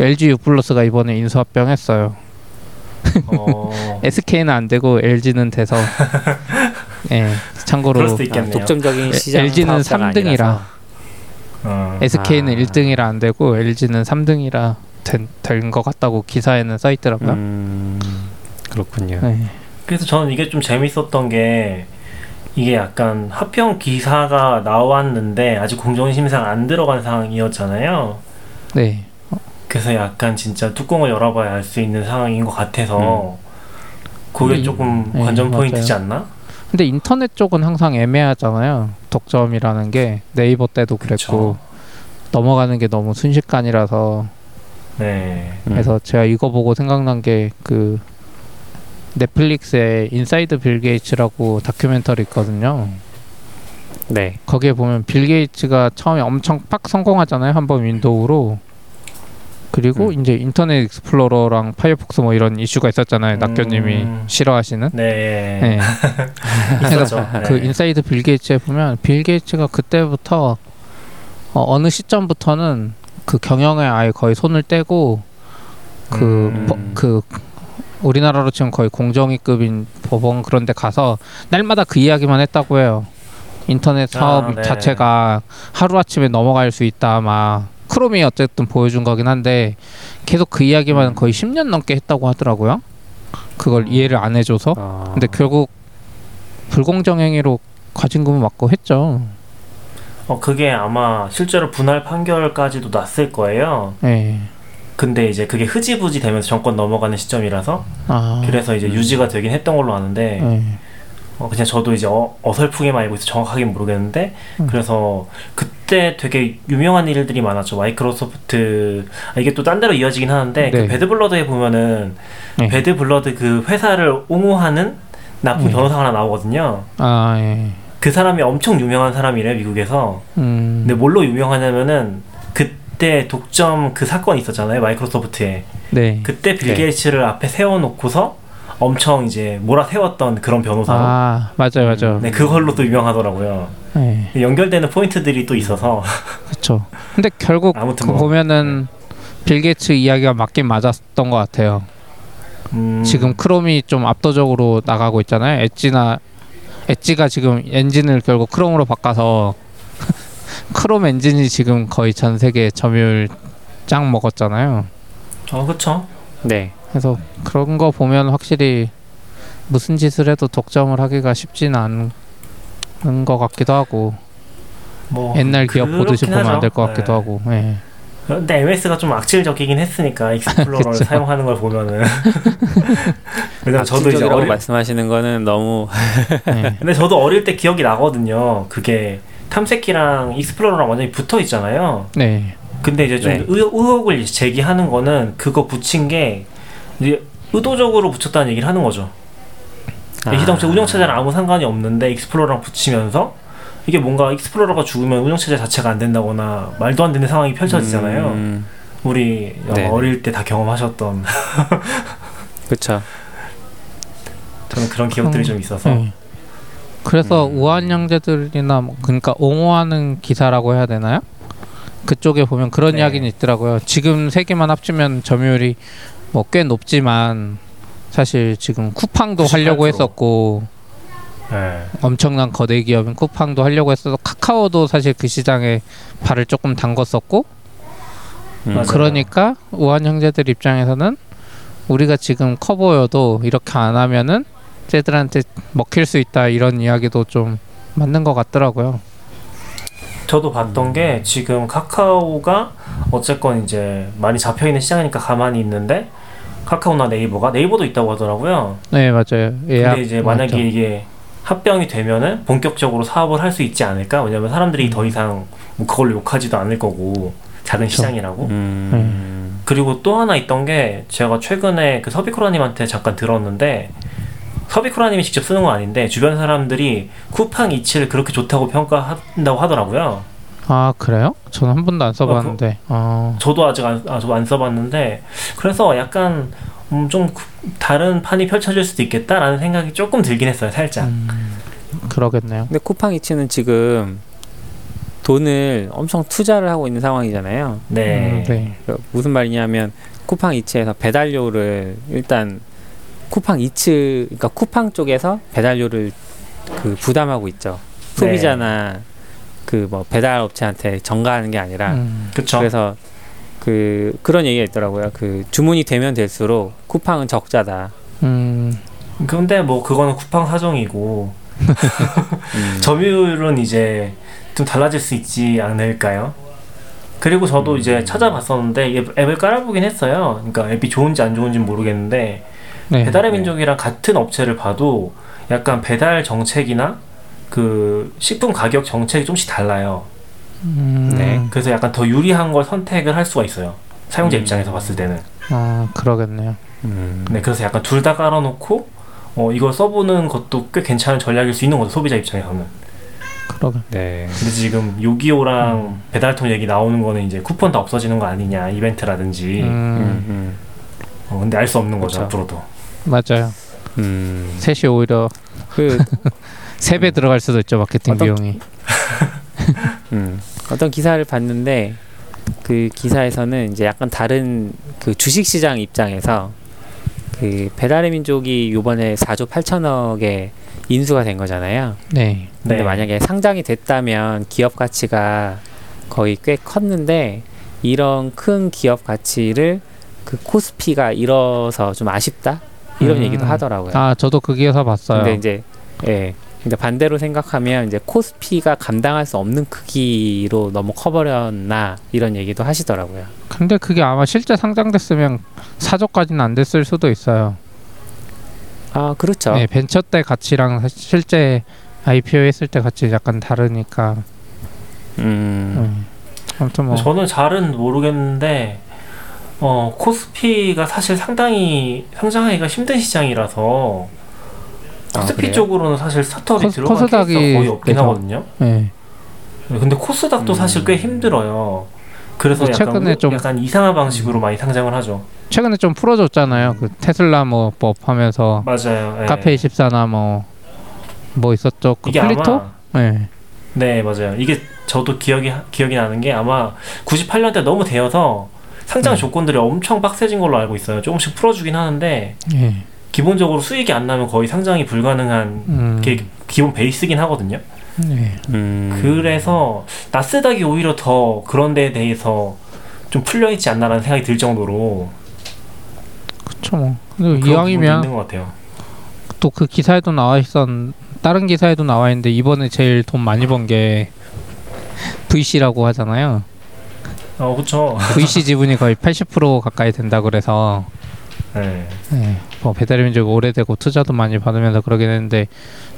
LG U 플러스가 이번에 인수합병했어요. 어, SK는 안 되고 LG는 돼서 예 참고로 그럴 수도 아. 독점적인 시장 LG는 사업자가 3등이라 아니라서. 어. SK는 아. 1등이라 안 되고 LG는 3등이라 된것 같다고 기사에는 써 있더라고요. 음, 그렇군요. 네. 그래서 저는 이게 좀 재밌었던 게 이게 약간 합병 기사가 나왔는데 아직 공정심사가 안 들어간 상황이었잖아요. 네. 그래서 약간 진짜 뚜껑을 열어봐야 알 수 있는 상황인 것 같아서 그게 음. 조금 네, 관전 포인트지 맞아요. 않나? 근데 인터넷 쪽은 항상 애매하잖아요. 독점이라는 게 네이버 때도 그랬고 그쵸. 넘어가는 게 너무 순식간이라서 네. 음. 그래서 제가 이거 보고 생각난 게 그 넷플릭스에 인사이드 빌 게이츠라고 다큐멘터리 있거든요. 네. 거기에 보면 빌 게이츠가 처음에 엄청 팍 성공하잖아요. 한번 윈도우로. 그리고 음. 이제 인터넷 익스플로러랑 파이어폭스 뭐 이런 이슈가 있었잖아요. 음. 낙교님이 싫어하시는. 네. 네. 있었죠. 그 네. 인사이드 빌 게이츠에 보면 빌 게이츠가 그때부터 어, 어느 시점부터는 그 경영에 아예 거의 손을 떼고 그, 음. 버- 그 우리나라로 치면 거의 공정위급인 법원 그런 데 가서 날마다 그 이야기만 했다고 해요. 인터넷 사업 아, 네. 자체가 하루아침에 넘어갈 수 있다 막 크롬이 어쨌든 보여준 거긴 한데 계속 그 이야기만 거의 10년 넘게 했다고 하더라고요. 그걸 이해를 안 해줘서. 어, 근데 결국 불공정 행위로 과징금을 맞고 했죠. 어 그게 아마 실제로 분할 판결까지도 났을 거예요. 예. 근데 이제 그게 흐지부지 되면서 정권 넘어가는 시점이라서 아. 그래서 이제 유지가 되긴 했던 걸로 아는데 예. 어, 그냥 저도 이제 어, 어설프게만 알고 있어 정확하게 모르겠는데 음. 그래서 그때 되게 유명한 일들이 많았죠 마이크로소프트 아, 이게 또 딴 데로 이어지긴 하는데 그 네. 배드블러드에 보면은 네. 배드블러드 그 회사를 옹호하는 나쁜 네. 변호사가 하나 나오거든요 아 예. 그 사람이 엄청 유명한 사람이래 미국에서 음. 근데 뭘로 유명하냐면은 그때 독점 그 사건이 있었잖아요 마이크로소프트에 네. 그때 빌 네. 게이츠를 앞에 세워놓고서 엄청 이제 몰아세웠던 그런 변호사로 아 맞아요 맞아요. 네 그걸로 또 유명하더라고요 네. 연결되는 포인트들이 또 있어서 그렇죠. 근데 결국 아무튼 그 뭐. 보면은 빌 게이츠 이야기가 맞긴 맞았던 것 같아요. 음, 지금 크롬이 좀 압도적으로 나가고 있잖아요. 엣지나 엣지가 지금 엔진을 결국 크롬으로 바꿔서 크롬 엔진이 지금 거의 전 세계 점유율 짱 먹었잖아요. 어 그쵸 네. 그래서 그런 거 보면 확실히 무슨 짓을 해도 독점을 하기가 쉽지는 않은 것 같기도 하고 뭐 옛날 기업 보듯이 보면 안. 될 것 같기도 네. 하고. 예. 근데 MS가 좀 악질적이긴 했으니까 익스플로러를. 사용하는 걸 보면은 왜냐면 저도 이제 어릴 말씀하시는 거는 너무 예. 근데 저도 어릴 때 기억이 나거든요 그게 탐색기랑 익스플로러랑 완전히 붙어 있잖아요 네. 근데 이제 좀 네. 의, 의혹을 제기하는 거는 그거 붙인 게 이제 의도적으로 붙였다는 얘기를 하는 거죠. 아. 시동체 운영체제랑 아무 상관이 없는데 익스플로러랑 붙이면서 이게 뭔가 익스플로러가 죽으면 운영체제 자체가 안 된다거나 말도 안 되는 상황이 펼쳐지잖아요. 음, 우리 네네. 어릴 때 다 경험하셨던 그쵸. 저는 그런 기억들이 좀 있어서 예. 그래서 음. 우한 형제들이나 뭐 그러니까 옹호하는 기사라고 해야 되나요? 그쪽에 보면 그런 네. 이야기는 있더라고요. 지금 세 개만 합치면 점유율이 뭐 꽤 높지만 사실 지금 쿠팡도 하려고 98%. 했었고 네. 엄청난 거대 기업인 쿠팡도 하려고 했어서 카카오도 사실 그 시장에 발을 조금 담궜었고 음. 그러니까 우한 형제들 입장에서는 우리가 지금 커 보여도 이렇게 안 하면은 쟤들한테 먹힐 수 있다 이런 이야기도 좀 맞는 것 같더라고요. 저도 봤던 게 지금 카카오가 어쨌건 이제 많이 잡혀 있는 시장이니까 가만히 있는데 카카오나 네이버가 네이버도 있다고 하더라고요. 네 맞아요. 예약 근데 이제 만약에 맞죠. 이게 합병이 되면은 본격적으로 사업을 할 수 있지 않을까? 왜냐면 사람들이 더 이상 뭐 그걸 욕하지도 않을 거고 작은 시장이라고. 음, 그리고 또 하나 있던 게 제가 최근에 그 서비쿠라님한테 잠깐 들었는데 서비쿠라님이 직접 쓰는 건 아닌데 주변 사람들이 쿠팡 이치를 그렇게 좋다고 평가한다고 하더라고요. 아 그래요? 저는 한 번도 안 써봤는데. 어, 저도 아직 안, 아, 저도 안 써봤는데 그래서 약간 음, 좀 구- 다른 판이 펼쳐질 수도 있겠다라는 생각이 조금 들긴 했어요 살짝. 음, 그러겠네요. 근데 쿠팡 이츠는 지금 돈을 엄청 투자를 하고 있는 상황이잖아요. 네. 음, 네. 그 무슨 말이냐면 쿠팡 이츠에서 배달료를 일단 쿠팡 이츠 그러니까 쿠팡 쪽에서 배달료를 그 부담하고 있죠. 소비자나 그 뭐 배달 업체한테 전가하는 게 아니라 음, 그쵸. 그래서 그 그런 얘기가 있더라고요. 그 주문이 되면 될수록 쿠팡은 적자다. 음, 근데 뭐 그거는 쿠팡 사정이고 음. 점유율은 이제 좀 달라질 수 있지 않을까요? 그리고 저도 음. 이제 찾아봤었는데 앱- 앱을 깔아보긴 했어요. 그러니까 앱이 좋은지 안 좋은지는 모르겠는데 네. 배달의 네. 민족이랑 같은 업체를 봐도 약간 배달 정책이나 그 식품 가격 정책이 좀씩 달라요. 음, 네. 그래서 약간 더 유리한 걸 선택을 할 수가 있어요. 사용자 음. 입장에서 봤을 때는. 아 그러겠네요. 음. 네, 그래서 약간 둘 다 깔아놓고 어, 이걸 써보는 것도 꽤 괜찮은 전략일 수 있는 거죠 소비자 입장에서는. 그러게. 네. 근데 지금 요기요랑 배달통 얘기 나오는 거는 이제 쿠폰 다 없어지는 거 아니냐 이벤트라든지. 음, 음, 음. 어, 근데 알 수 없는 거죠 그쵸. 앞으로도. 맞아요. 음. 셋이 오히려 그 세 배 들어갈 수도 있죠 마케팅 어떤- 비용이. 음, 어떤 기사를 봤는데 그 기사에서는 이제 약간 다른 그 주식 시장 입장에서 그 배달의 민족이 이번에 4조 8천억에 인수가 된 거잖아요. 네. 근데 네. 만약에 상장이 됐다면 기업 가치가 거의 꽤 컸는데 이런 큰 기업 가치를 그 코스피가 잃어서 좀 아쉽다 이런 음. 얘기도 하더라고요. 아 저도 그 기사 봤어요. 근데 이제 예. 근데 반대로 생각하면 이제 코스피가 감당할 수 없는 크기로 너무 커버렸나 이런 얘기도 하시더라고요. 근데 그게 아마 실제 상장됐으면 4조까지는 안 됐을 수도 있어요. 아 그렇죠. 네, 벤처 때 가치랑 실제 IPO 했을 때 가치 약간 다르니까. 음. 음. 아무튼 뭐 저는 잘은 모르겠는데 어 코스피가 사실 상당히 상장하기가 힘든 시장이라서 아, 코스피 그래요? 쪽으로는 사실 스타트업이 코스- 들어간 코스닥이 케이스가 거의 없긴 그죠. 하거든요. 네. 근데 코스닥도 음. 사실 꽤 힘들어요. 그래서 근데 약간, 최근에 우- 좀- 약간 이상한 방식으로 많이 상장을 하죠. 최근에 좀 풀어줬잖아요. 그 테슬라 뭐 법 하면서 맞아요. 예. 카페 24나 뭐뭐 있었죠? 그 이게 플리토? 아마 네. 네 맞아요. 이게 저도 기억이 기억이 나는 게 아마 98년대 너무 되어서 상장 음. 조건들이 엄청 빡세진 걸로 알고 있어요. 조금씩 풀어주긴 하는데 예. 기본적으로 수익이 안 나면 거의 상장이 불가능한 음. 게 기본 베이스긴 하거든요. 네. 음. 그래서 나스닥이 오히려 더 그런 데에 대해서 좀 풀려 있지 않나라는 생각이 들 정도로 그쵸 뭐. 근데 이왕이면 있는 것 같아요. 또그 기사에도 나와 있었 다른 기사에도 나와 있는데 이번에 제일 돈 많이 번 게 VC라고 하잖아요. 어 그렇죠. VC 지분이 거의 80% 가까이 된다 그래서 네. 네, 뭐 배달의 민족 오래되고 투자도 많이 받으면서 그러긴 했는데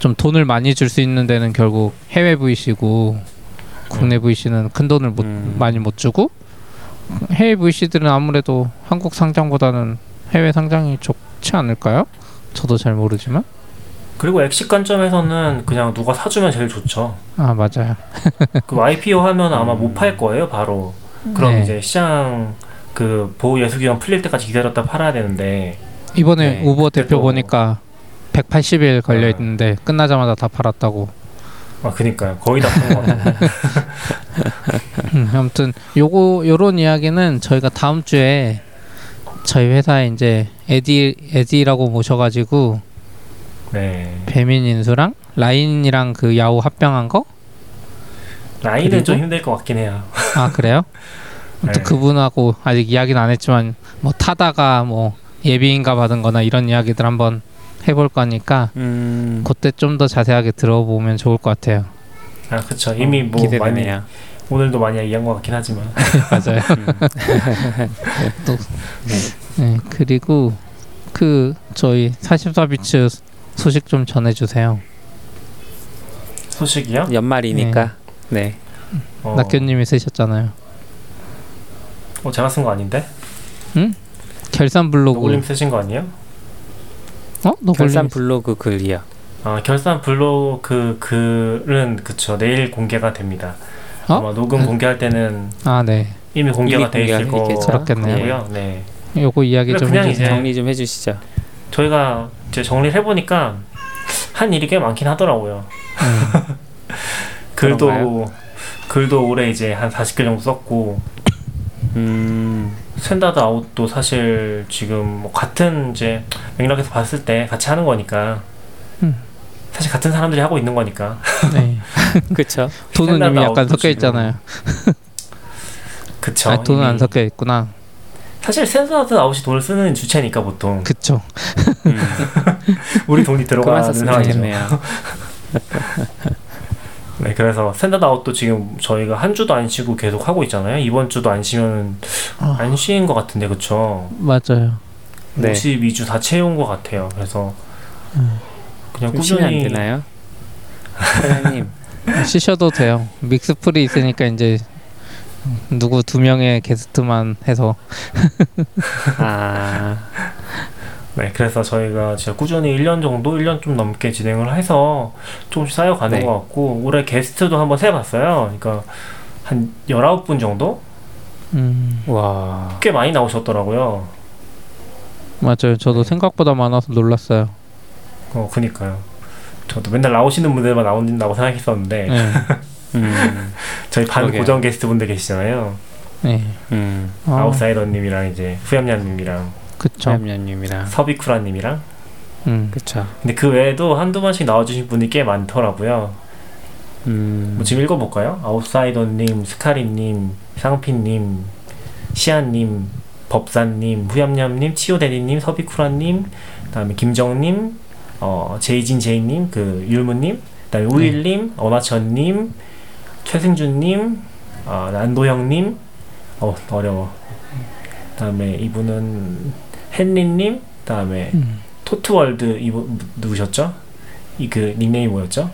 좀 돈을 많이 줄 수 있는 데는 결국 해외 VC고 국내 VC는 큰 돈을 못, 음. 많이 못 주고 해외 VC들은 아무래도 한국 상장보다는 해외 상장이 좋지 않을까요? 저도 잘 모르지만 그리고 엑시 관점에서는 그냥 누가 사주면 제일 좋죠. 아 맞아요. 그 IPO 하면 아마 못 팔 거예요, 바로. 그럼 네. 이제 시장 그 보호 예수 기간 풀릴 때까지 기다렸다 팔아야 되는데 이번에 네, 우버 대표 보니까 180일 걸려 네. 있는데 끝나자마자 다 팔았다고. 아 그니까요 거의 다 같아요. 음, 아무튼 요거 요런 이야기는 저희가 다음 주에 저희 회사에 이제 에디 에디라고 모셔가지고 네. 배민 인수랑 라인이랑 그 야후 합병한 거? 라인은 그리고? 좀 힘들 것 같긴 해요. 아 그래요? 아무튼 네. 그분하고 아직 이야기는 안 했지만 뭐 타다가 뭐 예비인가 받은 거나 이런 이야기들 한번 해볼 거니까 음. 그때 좀 더 자세하게 들어보면 좋을 것 같아요. 아 그쵸 이미 뭐 많이 기대되네요. 오늘도 많이 얘기한 것 같긴 하지만 맞아요. 또 네, 그리고 그 저희 44비츠 소식 좀 전해주세요. 소식이요? 연말이니까. 네. 어, 낙교님이 쓰셨잖아요. 어, 제가 쓴 거 아닌데? 결산 블로그. 노골님 쓰신 거 아니에요? 어? 노골님. 결산 블로그 글이요. 아 결산 블로그 글은 그쵸 내일 공개가 됩니다. 어? 아마 녹음 그- 공개할 때는 아 네. 이미 공개가 돼 있을. 거고요. 네. 요거 이야기 좀 그냥 해주세요. 이제- 정리 좀 해주시죠. 저희가 이제 정리를 해보니까 한 일이 꽤 많긴 하더라고요. 음, 글도 그런가요? 글도 올해 이제 한 40개 정도 썼고 음. 샌다드 아웃도 사실 지금 뭐 같은 이제 맥락에서 봤을 때 같이 하는 거니까 음. 사실 같은 사람들이 하고 있는 거니까 네. 그쵸. 돈은 이미 약간 섞여 있잖아요. 그쵸. 아 돈은 안. 섞여 있구나. 사실 샌다드 아웃이 돈을 쓰는 주체니까 보통 그쵸. 음. 우리 돈이 들어가는 상황이죠. 네, 그래서 Standard Out도 지금 저희가 한 주도 안 쉬고 계속 하고 있잖아요. 이번 주도 안 쉬면 아. 안 쉬인 것 같은데 그쵸? 맞아요. 네. 52주 다 채운 것 같아요. 그래서 음. 그냥 좀 쉬면 안 꾸준히 되나요? 사장님. 쉬셔도 돼요. 믹스풀이 있으니까 이제 누구 두 명의 게스트만 해서 아. 네, 그래서 저희가 진짜 꾸준히 1년 정도, 1년 좀 넘게 진행을 해서 조금씩 쌓여가는 네. 것 같고 올해 게스트도 한번 세봤어요. 그러니까 한 19분 정도? 음, 와. 꽤 많이 나오셨더라고요. 맞아요. 저도 네. 생각보다 많아서 놀랐어요. 어, 그니까요. 저도 맨날 나오시는 분들만 나온다고 생각했었는데 네. 음. 저희 반 그러게요. 고정 게스트 분들 계시잖아요. 네. 음. 어, 아웃사이더님이랑 이제 후얌얌님이랑 그쵸. 참연님이랑. 서비쿠라님이랑 음. 그쵸. 근데 그 외에도 한두 번씩 나와주신 분이 꽤 많더라고요. 음. 뭐 지금 읽어볼까요? 아웃사이더님, 스카리님, 상피님, 시안님, 법사님, 후얌얌님, 치오대리님, 서비쿠라님, 그다음에 김정님, 어 제이진 제이님, 그 율무님, 그다음에 우일님, 어마천님, 최승준님, 어, 난도형님, 어 어려워. 그다음에 이분은 헨리님, 그다음에 음. 토트월드 이분 누구셨죠? 이 그 닉네임이 뭐였죠?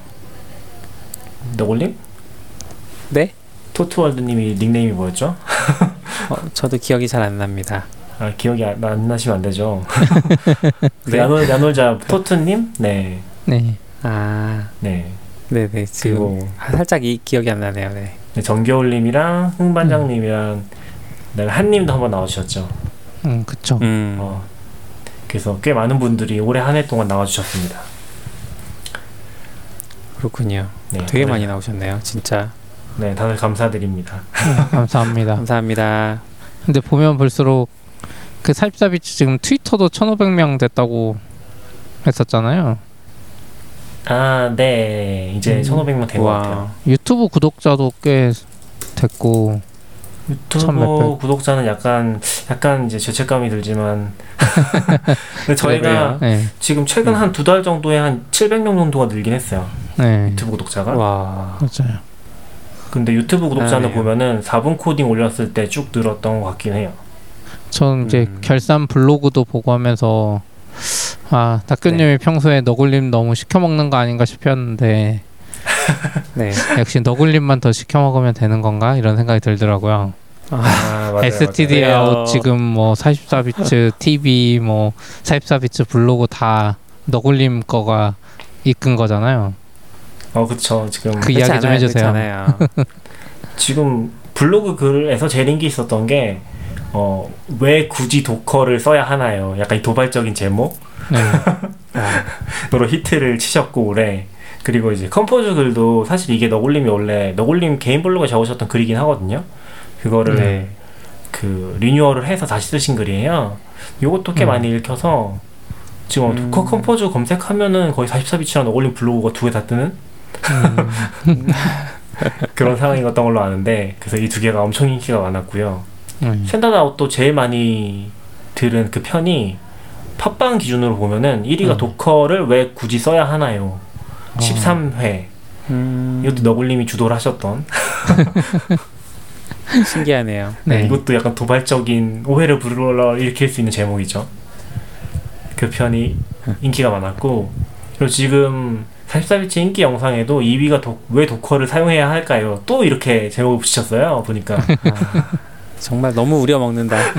너굴님? 네? 토트월드님이 닉네임이 뭐였죠? 어, 저도 기억이 잘 안 납니다. 아 기억이 안, 안 나시면 안 되죠. 그 네. 야놀 야놀자 토트님, 네, 네. 아, 네. 네네. 지금 그리고 아, 살짝 이 기억이 안 나네요. 네. 네, 정겨울님이랑 흥반장님이랑 그다음에 한님도 한번 나와주셨죠. 음, 그쵸. 음, 어, 그래서 꽤 많은 분들이 올해 한 해 동안 나와주셨습니다. 그렇군요. 네, 되게 다들- 많이 나오셨네요. 진짜. 네, 다들 감사드립니다. 감사합니다. 감사합니다. 근데 보면 볼수록 그 살비사비치 지금 트위터도 1,500명 됐다고 했었잖아요. 아, 네, 이제 음. 1,500명 된 것 같아요. 와. 유튜브 구독자도 꽤 됐고 유튜브. 구독자는 약간 약간 이제 죄책감이 들지만 저희가? 네. 지금 최근 음. 한두 달 정도에 한 700명 정도가 늘긴 했어요. 네. 유튜브 구독자가. 와. 맞아요. 근데 유튜브 구독자는 네. 보면은 4분 코딩 올렸을 때 쭉 늘었던 것 같긴 해요. 전 이제 음. 결산 블로그도 보고 하면서 아 낙교님이 평소에 너굴님 너무 시켜 먹는 거 아닌가 싶었는데 네. 역시 너굴님만 더 시켜 먹으면 되는 건가 이런 생각이 들더라고요. 아, 아, 맞아요. STD 맞아요. 아웃 지금 뭐 44비츠 TV 뭐 44비츠 블로그 다 너굴님 거가 이끈 거잖아요. 어, 그쵸. 지금 그 이야기 좀 해주세요. 지금 블로그 글에서 제일 인기 있었던 게 어, 왜 굳이 Docker를 써야 하나요? 약간 이 도발적인 제목? 네. 아, 으로 히트를 치셨고 올해 그리고 이제 Compose 글도 사실 이게 너굴님이 원래 너굴님 개인 블로그에 적으셨던 글이긴 하거든요. 그거를 네. 그 리뉴얼을 해서 다시 쓰신 글이에요. 요것도 꽤 음. 많이 읽혀서 지금 음. Docker Compose 검색하면은 거의 44비츠랑 너굴님 블로그가 두 개 다 뜨는 음, 그런 상황이었던 걸로 아는데 그래서 이 두 개가 엄청 인기가 많았고요. 음. Standard Out도 제일 많이 들은 그 편이 팟빵 기준으로 보면은 1위가 음. Docker를 왜 굳이 써야 하나요? 13회 음, 이것도 너굴님이 주도를 하셨던 신기하네요. 네. 이것도 약간 도발적인 오해를 불러 일으킬 수 있는 제목이죠. 그 편이 인기가 많았고 그리고 지금 44비치 인기 영상에도 2위가 도, 왜 도커를 사용해야 할까요? 또 이렇게 제목을 붙이셨어요. 보니까 아, 정말 너무 우려 먹는다.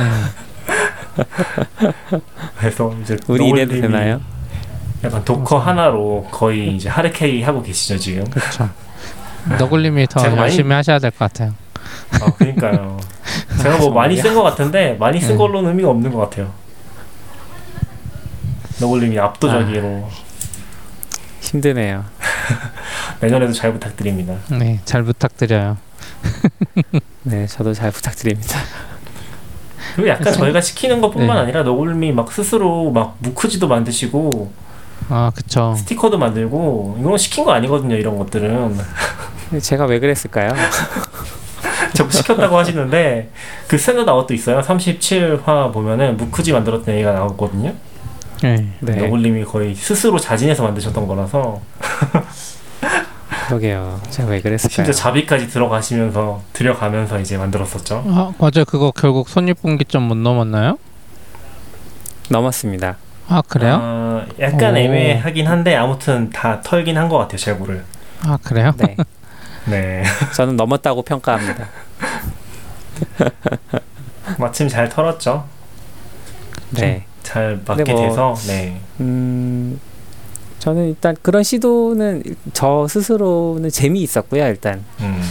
그래서 이제 우리 이래도 되나요? 약간 도커 하나로 거의 이제 하르케이 하고 계시죠 지금. 그렇죠. 너굴님이 더 제가 많이- 열심히 하셔야 될 것 같아요. 아 그러니까요. 제가 뭐 많이 쓴 것 같은데 많이 쓴 음. 걸로는 의미가 없는 것 같아요. 너굴님이 압도적으로 힘드네요. 내년에도 잘 부탁드립니다. 네, 잘 부탁드려요. 네, 저도 잘 부탁드립니다. 그리고 약간 저희가 시키는 것뿐만 네. 아니라 너굴님이 막 스스로 막 무크지도 만드시고 아, 그쵸. 스티커도 만들고 이건 시킨 거 아니거든요. 이런 것들은 제가 왜 그랬을까요? 자꾸 시켰다고 하시는데 그 Standard Out도 있어요. 37화 보면은 무크지 만들었던 얘기가 나오거든요. 네. 네, 너굴님이 거의 스스로 자진해서 만드셨던 거라서 그러게요. 제가 왜 그랬을까요? 심지어 자비까지 들어가시면서 들여가면서 이제 만들었었죠. 아, 맞아요. 그거 결국 손익분기점 못 넘었나요? 넘었습니다. 아, 그래요? 아, 약간 오. 애매하긴 한데 아무튼 다 털긴 한 것 같아요 재고를. 아, 그래요? 네, 네, 저는 넘었다고 평가합니다. 마침 잘 털었죠. 네, 잘 맞게 뭐- 돼서 네. 음, 저는 일단 그런 시도는 저 스스로는 재미있었고요. 일단 음,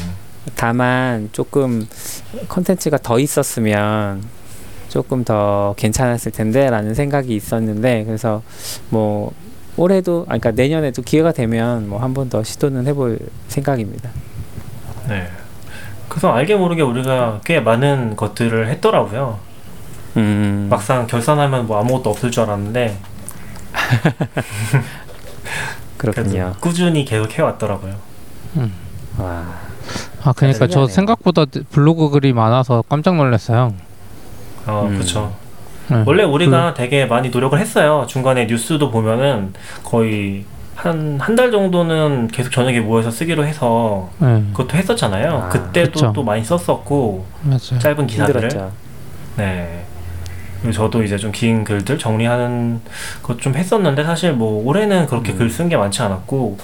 다만 조금 컨텐츠가 더 있었으면 조금 더 괜찮았을 텐데라는 생각이 있었는데 그래서 뭐 올해도 아니, 그러니까 내년에도 기회가 되면 뭐 한 번 더 시도는 해볼 생각입니다. 네. 그래서 알게 모르게 우리가 꽤 많은 것들을 했더라고요. 음, 막상 결산하면 뭐 아무것도 없을 줄 알았는데 그렇군요. 꾸준히 계속 해왔더라고요. 와, 아, 그러니까 저 신기하네요. 생각보다 블로그 글이 많아서 깜짝 놀랐어요. 어, 음. 그렇죠. 네. 원래 우리가 되게 많이 노력을 했어요. 중간에 뉴스도 보면은 거의 한 한 달 정도는 계속 저녁에 모여서 쓰기로 해서 네, 그것도 했었잖아요. 아, 그때도 그쵸. 또 많이 썼었고 맞아요. 짧은 기사들을 힘들었죠. 네. 그리고 저도 이제 좀 긴 글들 정리하는 것 좀 했었는데 사실 뭐 올해는 그렇게 음. 글쓴 게 많지 않았고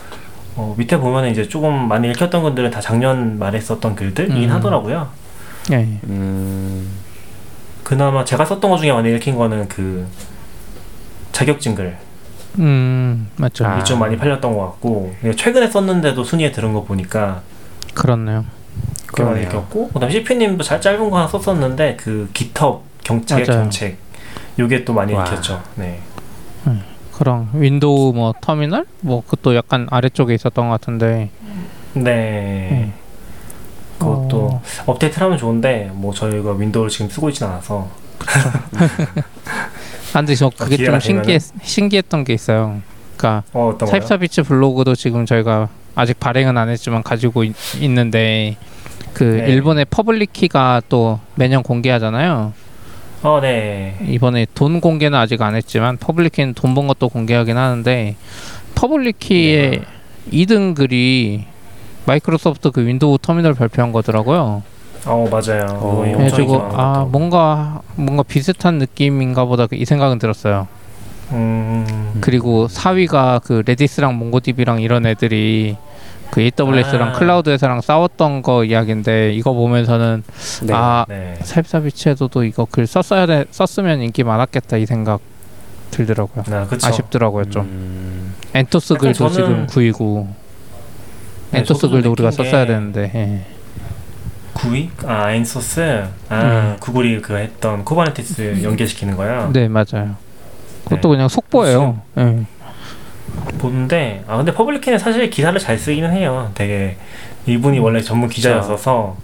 어, 밑에 보면은 이제 조금 많이 읽혔던 분들은 다 작년 말에 썼던 글들이긴 음. 하더라고요. 네. 음, 그나마 제가 썼던 것 중에 많이 읽힌 거는 그 자격증 글. 음, 맞죠. 아. 이좀 많이 팔렸던 것 같고 그냥 최근에 썼는데도 순위에 들은 거 보니까 그렇네요. 꽤 많이. 읽혔고 그다음 CP님도 잘 짧은 거 하나 썼었는데 그 깃헙 경책. 경책 요게 또 많이 와. 읽혔죠. 네. 그럼 Windows 뭐 터미널 뭐 그것도 약간 아래쪽에 있었던 것 같은데. 네. 음. 그것도 어, 업데이트를 하면 좋은데 뭐 저희가 Windows를 지금 쓰고 있진 않아서 아, 근데 저 그게 좀 신기했 신기했던 게 있어요. 그러니까 어? 44bits 블로그도 지금 저희가 아직 발행은 안 했지만 가지고 있, 있는데 그 네. 일본의 Publickey가 또 매년 공개하잖아요. 어, 네. 이번에 돈 공개는 아직 안 했지만 Publickey는 돈 번 것도 공개하긴 하는데 Publickey의 네. 2등 글이 마이크로소프트 그 Windows Terminal 발표한 거더라고요. 어, 맞아요. 어. 엄청 그래가지고 아. 뭔가 뭔가 비슷한 느낌인가 보다 이 생각은 들었어요. 음. 그리고 4위가 그 Redis랑 MongoDB랑 이런 애들이 그 AWS랑 아. 클라우드 회사랑 싸웠던 거 이야기인데 이거 보면서는 네. 아 네. 셀사비치에도도 이거 글 썼어야 돼 썼으면 인기 많았겠다 이 생각 들더라고요. 아, 그쵸. 아쉽더라고요 좀. 음, Anthos 글도 저는- 지금 9위고 네, Anthos 저도 글도 우리가 썼어야 되는데 예. 구이? 아, 엔소스. 아, 음. 구글이 그 했던 Kubernetes 연계시키는 거야. 네 맞아요. 그것도 네. 그냥 속보예요. 예. 보는데 아 근데 Publickey는 사실 기사를 잘 쓰기는 해요. 되게 이분이 원래 전문 기자였어서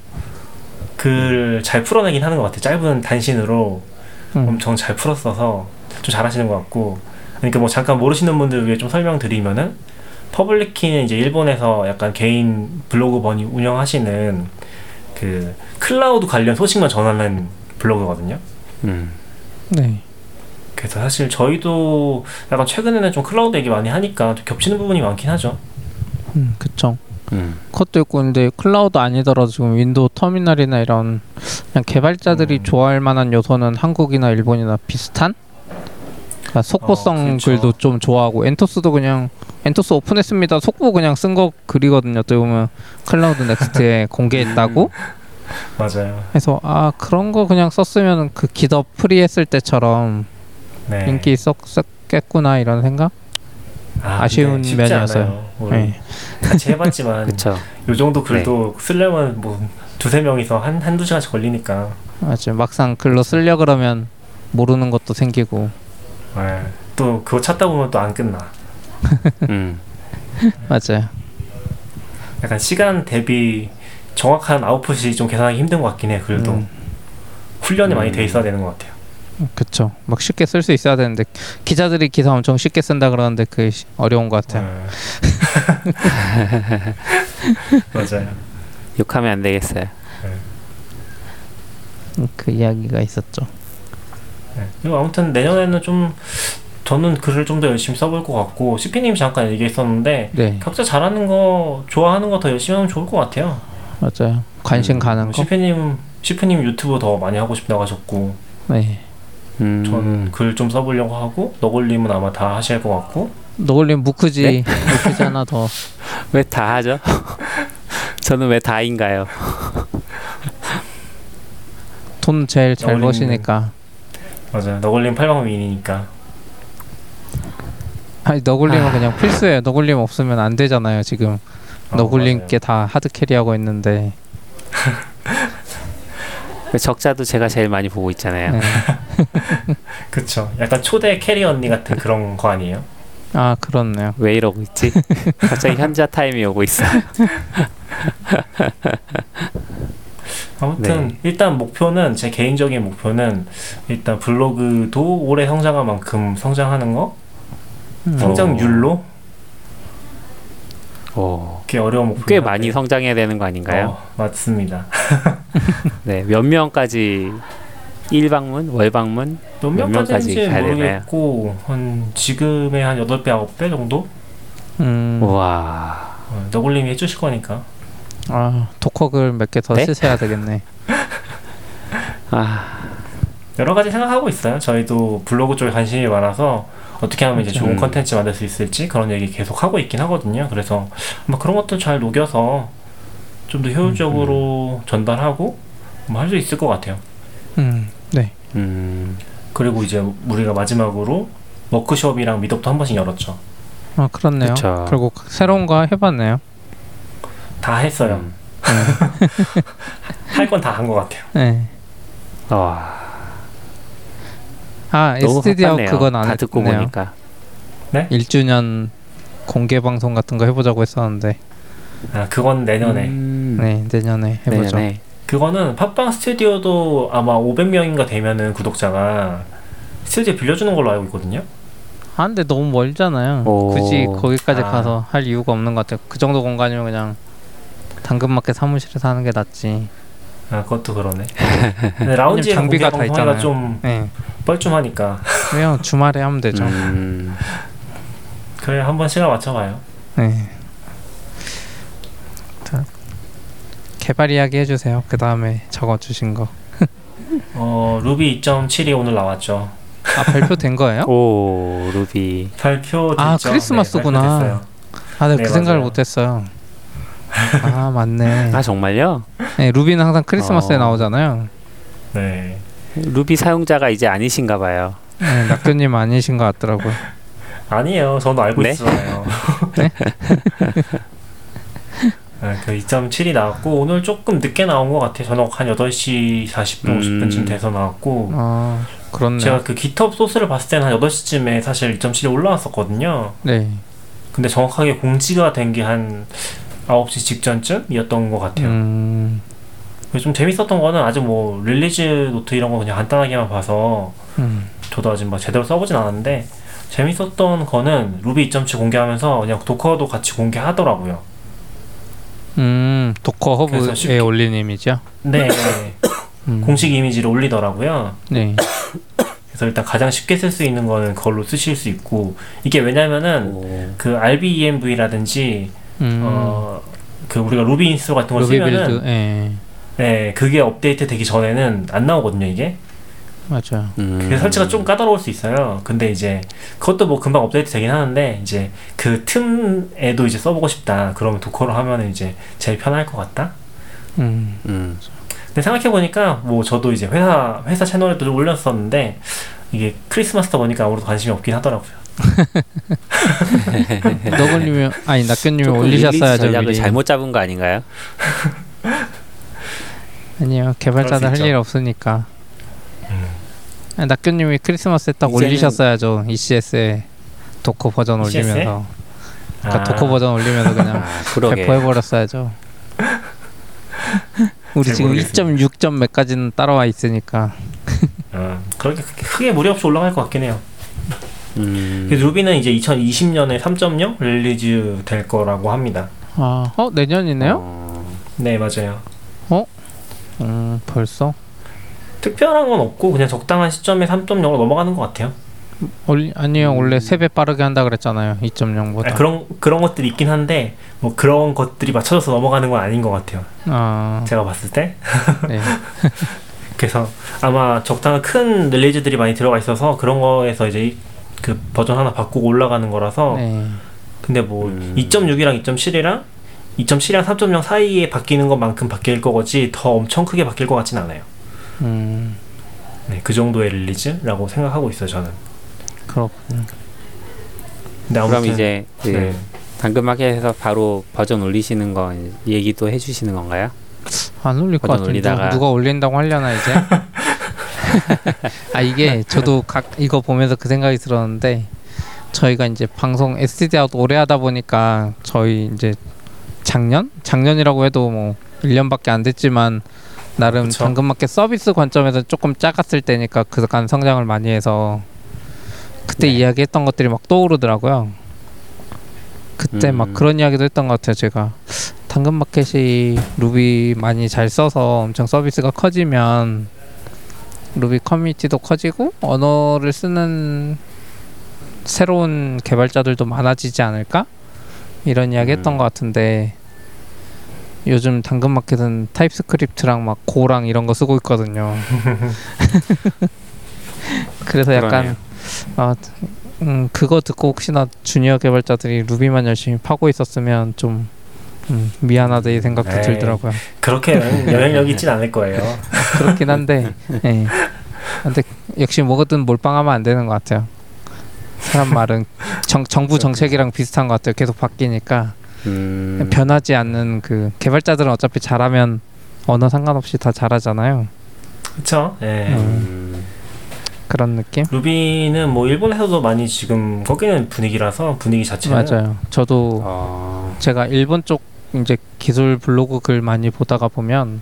글 잘 풀어내긴 하는 것 같아요. 짧은 단신으로 음. 엄청 잘 풀었어서 좀 잘하시는 것 같고 그러니까 뭐 잠깐 모르시는 분들 위해 좀 설명드리면은 Publickey는 이제 일본에서 약간 개인 블로그 분이 운영하시는 그 클라우드 관련 소식만 전하는 블로그거든요. 음. 네. 그래서 사실 저희도 약간 최근에는 좀 클라우드 얘기 많이 하니까 좀 겹치는 부분이 많긴 하죠. 음 그쵸. 음. 그것도 있고 근데 클라우드 아니더라도 지금 Windows Terminal이나 이런 그냥 개발자들이 음. 좋아할 만한 요소는 한국이나 일본이나 비슷한 그러니까 속보성 어, 그렇죠. 글도 좀 좋아하고 Anthos도 그냥 Anthos 오픈했습니다 속보 그냥 쓴 거 글이거든요 어떻게 보면 Cloud Next에 공개했다고 맞아요. 해서 아 그런 거 그냥 썼으면 그 GitHub free했을 때처럼 네. 인기 있었겠구나 이런 생각 아, 쉽지 면이었어요. 네. 같이 해봤지만 그쵸. 요 정도 글도 네. 쓰려면 뭐 두세 명이서 한 한두 시간씩 걸리니까. 맞아요 막상 글로 쓰려 그러면 모르는 것도 생기고 네. 또 그거 찾다 보면 또 안 끝나. 음. 맞아요 약간 시간 대비 정확한 아웃풋이 좀 계산하기 힘든 것 같긴 해. 글도 음. 훈련이 많이 음. 돼 있어야 되는 것 같아요. 그쵸. 막 쉽게 쓸 수 있어야 되는데 기자들이 기사 엄청 쉽게 쓴다 그러는데 그게 시- 어려운 것 같아요. 네. 맞아요. 욕하면 안 되겠어요. 음, 그 이야기가 있었죠. 네. 그리고 아무튼 내년에는 좀 저는 글을 좀 더 열심히 써볼 것 같고 CP님 잠깐 얘기했었는데 네, 각자 잘하는 거 좋아하는 거 더 열심히 하면 좋을 것 같아요. 맞아요. 관심 음, 가는 거. CP님 CP님 유튜브 더 많이 하고 싶다고 하셨고 네. 음. 저는 글 좀 써보려고 하고 너굴님은 아마 다 하실 것 같고 노을님 무크지 네? 무크지 하나 더. 왜 다 하죠? 저는 왜 다인가요? 돈 제일 잘 버시니까. 맞아요. 너굴님 팔방미인이니까 아니 너굴님은 아. 그냥 필수예요. 너굴님 없으면 안 되잖아요. 지금 어, 너굴님께 다 hard carry하고 있는데. 그 적자도 제가 제일 많이 보고 있잖아요. 네. 그쵸. 약간 초대 캐리 언니 같은 그런 거 아니에요? 아 그렇네요. 왜 이러고 있지? 갑자기 현자 타임이 오고 있어. 아무튼 네. 일단 목표는 제 개인적인 목표는 일단 블로그도 올해 성장한 만큼 성장하는 거 음. 성장률로 오, 꽤 어려운 목표 꽤 많이 성장해야 되는 거 아닌가요? 어, 맞습니다. 네, 몇 명까지 일 방문, 월 방문 몇 몇 명까지 되나요? 모르겠고 한 지금의 한 8배 9배 정도 음, 와. 어, 너굴님이 해주실 거니까 아 도커글 몇개 더 네? 쓰셔야 되겠네. 아, 여러 가지 생각하고 있어요. 저희도 블로그 쪽에 관심이 많아서 어떻게 하면 이제 그렇죠. 좋은 음. 컨텐츠 만들 수 있을지 그런 얘기 계속 하고 있긴 하거든요. 그래서 뭐 그런 것도 잘 녹여서 좀 더 효율적으로 전달하고 뭐 할 수 있을 것 같아요. 음, 네. 음. 그리고 이제 우리가 마지막으로 워크숍이랑 미덕도 한 번씩 열었죠. 아 그렇네요. 그쵸. 결국 새로운 거 해봤네요. 다 했어요. 음. 할건 다 한 것 같아요. 네. 와. 아 바빴네요. 그건 안다 듣고 했네요. 보니까. 1주년 공개 방송 같은 거 해보자고 했었는데 아, 그건 내년에. 음. 네 내년에 해보죠. 네네. 그거는 팟빵 스튜디오도 아마 500명인가 되면은 구독자가 스튜디오 빌려주는 걸로 알고 있거든요. 아 근데 너무 멀잖아요. 오. 굳이 거기까지 아. 가서 할 이유가 없는 것 같아요. 그 정도 공간이면 그냥 당근마켓 사무실에서 하는 게 낫지. 아, 그것도 그러네. 근데 라운지에 장비가 다 있잖아요. 좀 네. 뻘쭘하니까 그냥 주말에 하면 되죠. 음. 그래 한번 시간 맞춰봐요. 네. 자, 개발 이야기 해주세요. 그 다음에 적어주신 거. 어 루비 2.7이 오늘 나왔죠. 아 발표된 거예요? 오, 루비. 발표 됐죠. 아, 크리스마스구나. 네, 발표됐어요. 아, 내가 네, 그 생각을. 못했어요. 아 맞네. 아, 정말요? 네, 루비는 항상 크리스마스에 어. 나오잖아요. 네. 루비 사용자가 이제 아니신가 봐요. 네, 낙교님 아니신 것 같더라고요. 아니에요. 저도 알고 네? 있어요. 네? 네, 그 2.7이 나왔고 오늘 조금 늦게 나온 것 같아요. 저는 한 8시 40분, 음. 50분쯤 돼서 나왔고 아 그렇네. 제가 그 기텁 소스를 봤을 때는 한 8시쯤에 사실 2.7이 올라왔었거든요. 네. 근데 정확하게 공지가 된 게 한 9시 직전쯤이었던 것 같아요. 음, 좀 재밌었던 거는 아직 뭐 release note 이런 거 그냥 간단하게만 봐서 음, 저도 아직 뭐 제대로 써보진 않았는데 재밌었던 거는 루비 2.7 공개하면서 그냥 Docker도 같이 공개하더라고요. 음, Docker Hub에 쉽게- 올린 이미지요? 네, 음, 공식 이미지를 올리더라고요. 네. 그래서 일단 가장 쉽게 쓸 수 있는 거는 그걸로 쓰실 수 있고 이게 왜냐면은 오. 그 rbenv라든지 음, 어 그 우리가 Ruby install 같은 걸 쓰면은 build, 예, 네 그게 업데이트 되기 전에는 안 나오거든요 이게. 맞아요. 음. 그래서 설치가 좀 까다로울 수 있어요. 근데 이제 그것도 뭐 금방 업데이트 되긴 하는데 이제 그 틈에도 이제 써보고 싶다. 그러면 Docker로 하면 이제 제일 편할 것 같다. 음, 음. 근데 생각해 보니까 뭐 저도 이제 회사 회사 채널에도 좀 올렸었는데 이게 크리스마스다 보니까 아무래도 관심이 없긴 하더라고요 너굴님이 아니 낙교님이 올리셨어야죠. 전략을. 잘못 잡은 거 아닌가요? 아니요, 개발자들 할 일. 없으니까. 음. 낙교님이 크리스마스에 딱 이제는- 올리셨어야죠. ECS에 Docker 버전 ECS 에? 올리면서. 그러니까 아, Docker 버전 올리면서 그냥 아, 그러게. 배포해 버렸어야죠. 우리 잘 지금 모르겠습니다. 2.6점 몇 가지는 따라와 있으니까. 어, 그렇게 크게- 크게 무리 없이 올라갈 것 같긴 해요 음. Ruby는 이제 2020년에 3.0 release 될 거라고 합니다. 아, 어 내년이네요? 어, 네, 맞아요. 음, 벌써 특별한 건 없고 그냥 적당한 시점에 3.0으로 넘어가는 것 같아요. 올 아니요 원래 세 배 빠르게 한다 그랬잖아요. 2.0보다. 아, 그런 그런 것들이 있긴 한데 뭐 그런 것들이 맞춰져서 넘어가는 건 아닌 것 같아요. 아, 제가 봤을 때. 네. 그래서 아마 적당한 큰 릴리즈들이 많이 들어가 있어서 그런 거에서 이제 이- 그 버전 하나 바꾸고 올라가는 거라서 네. 근데 뭐 음. 2.6이랑 2.7이랑 2.7이랑 3.0 사이에 바뀌는 것만큼 바뀔 거지 더 엄청 크게 바뀔 것 같진 않아요. 음, 네, 그 정도의 릴리즈라고 생각하고 있어요, 저는. 아무튼 그럼 이제 그 네. 당근마켓에서 바로 버전 올리시는 거 얘기도 해주시는 건가요? 안 올릴 것 같은데 올리다가- 누가 올린다고 하려나 이제? 아 이게 저도 각 이거 보면서 그 생각이 들었는데 저희가 이제 방송 stdout 오래 하다 보니까 저희 이제 작년 작년이라고 해도 뭐 1년밖에 안 됐지만 나름 그쵸. 당근마켓 서비스 관점에서 조금 작았을 때니까 그간 성장을 많이 해서 그때 네. 이야기했던 것들이 막 떠오르더라고요. 그때 막 음. 그런 이야기도 했던 것 같아요. 제가 당근마켓이 루비 많이 잘 써서 엄청 서비스가 커지면 루비 커뮤니티도 커지고 언어를 쓰는 새로운 개발자들도 많아지지 않을까 이런 이야기 했던 음. 것 같은데 요즘 당근마켓은 TypeScript랑 막 Go랑 이런 거 쓰고 있거든요. 그래서 약간. 아, 음, 그거 듣고 혹시나 주니어 개발자들이 루비만 열심히 파고 있었으면 좀 음, 미안하다 이 생각도 에이. 들더라고요. 그렇게는 영향력 있진 않을 거예요. 그렇긴 한데, 예. 근데 역시 뭐거든 몰빵하면 안 되는 것 같아요. 사람 말은 정, 정부 정책이랑 비슷한 것 같아요. 계속 바뀌니까 음, 변하지 않는 그 개발자들은 어차피 잘하면 언어 상관없이 다 잘하잖아요. 그렇죠? 예. 음, 그런 느낌? Ruby는 뭐 일본에서도 많이 지금 꺾이는 분위기라서 분위기 자체는 맞아요. 저도 어, 제가 일본 쪽 이제 기술 블로그 글 많이 보다가 보면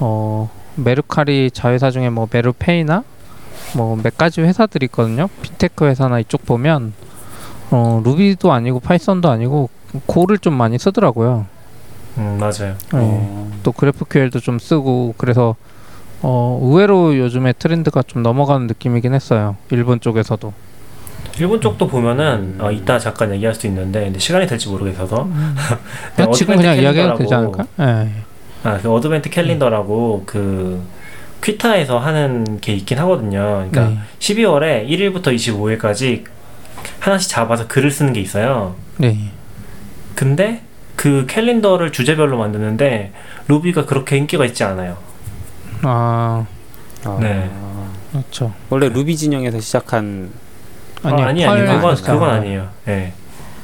어 Mercari 자회사 중에 뭐 Merpay나 뭐 몇 가지 회사들이 있거든요. 핀테크 회사나 이쪽 보면 어 Ruby도 아니고 Python도 아니고 Go를 좀 많이 쓰더라고요. 음, 맞아요. 네. 어, 또 GraphQL도 좀 쓰고 그래서 어 의외로 요즘에 트렌드가 좀 넘어가는 느낌이긴 했어요. 일본 쪽에서도. 일본 쪽도 보면은 음. 어, 이따 잠깐 얘기할 수 있는데 근데 시간이 될지 모르겠어서 네, 아, 지금 Advent 그냥 이야기해도 되지 Calendar라고. 않을까? 예. 아, 그 Advent Calendar라고 그 Qiita에서 하는 게 있긴 하거든요. 그러니까 네. 12월에 1일부터 25일까지 하나씩 잡아서 글을 쓰는 게 있어요. 네. 근데 그 캘린더를 주제별로 만드는데 루비가 그렇게 인기가 있지 않아요. 아 어, 네. 그렇죠. 원래 루비 진영에서 시작한 아니요, 아, 아니 아니 펄 그건. 그건 아니에요. 네.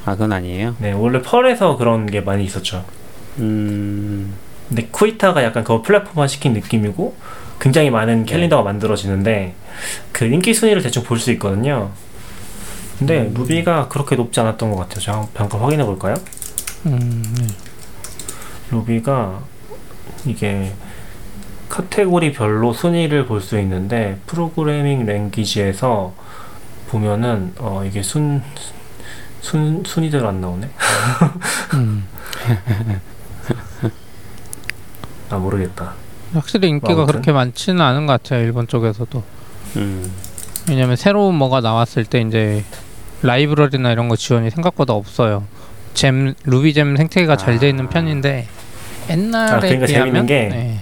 아 그건 아니에요. 네, 원래 펄에서 그런 게 많이 있었죠. 음, 근데 쿠이타가 약간 그거 플랫폼화 시킨 느낌이고 굉장히 많은 캘린더가 만들어지는데 그 인기 순위를 대충 볼 수 있거든요. 근데 음. 루비가 그렇게 높지 않았던 것 같아요. 제가 잠깐 확인해 볼까요? 음, 네. 루비가 이게 카테고리별로 순위를 볼 수 있는데 프로그래밍 랭귀지에서 보면은 어 이게 순 순, 순위대로 안 나오네. 음. 아 모르겠다. 확실히 인기가 아무튼. 그렇게 많지는 않은 것 같아요 일본 쪽에서도 음, 왜냐면 새로운 뭐가 나왔을 때 이제 라이브러리나 이런 거 지원이 생각보다 없어요 잼 루비잼 생태계가 잘돼 있는 아. 편인데 옛날에 아, 그러니까 비하면 재밌는 게 네.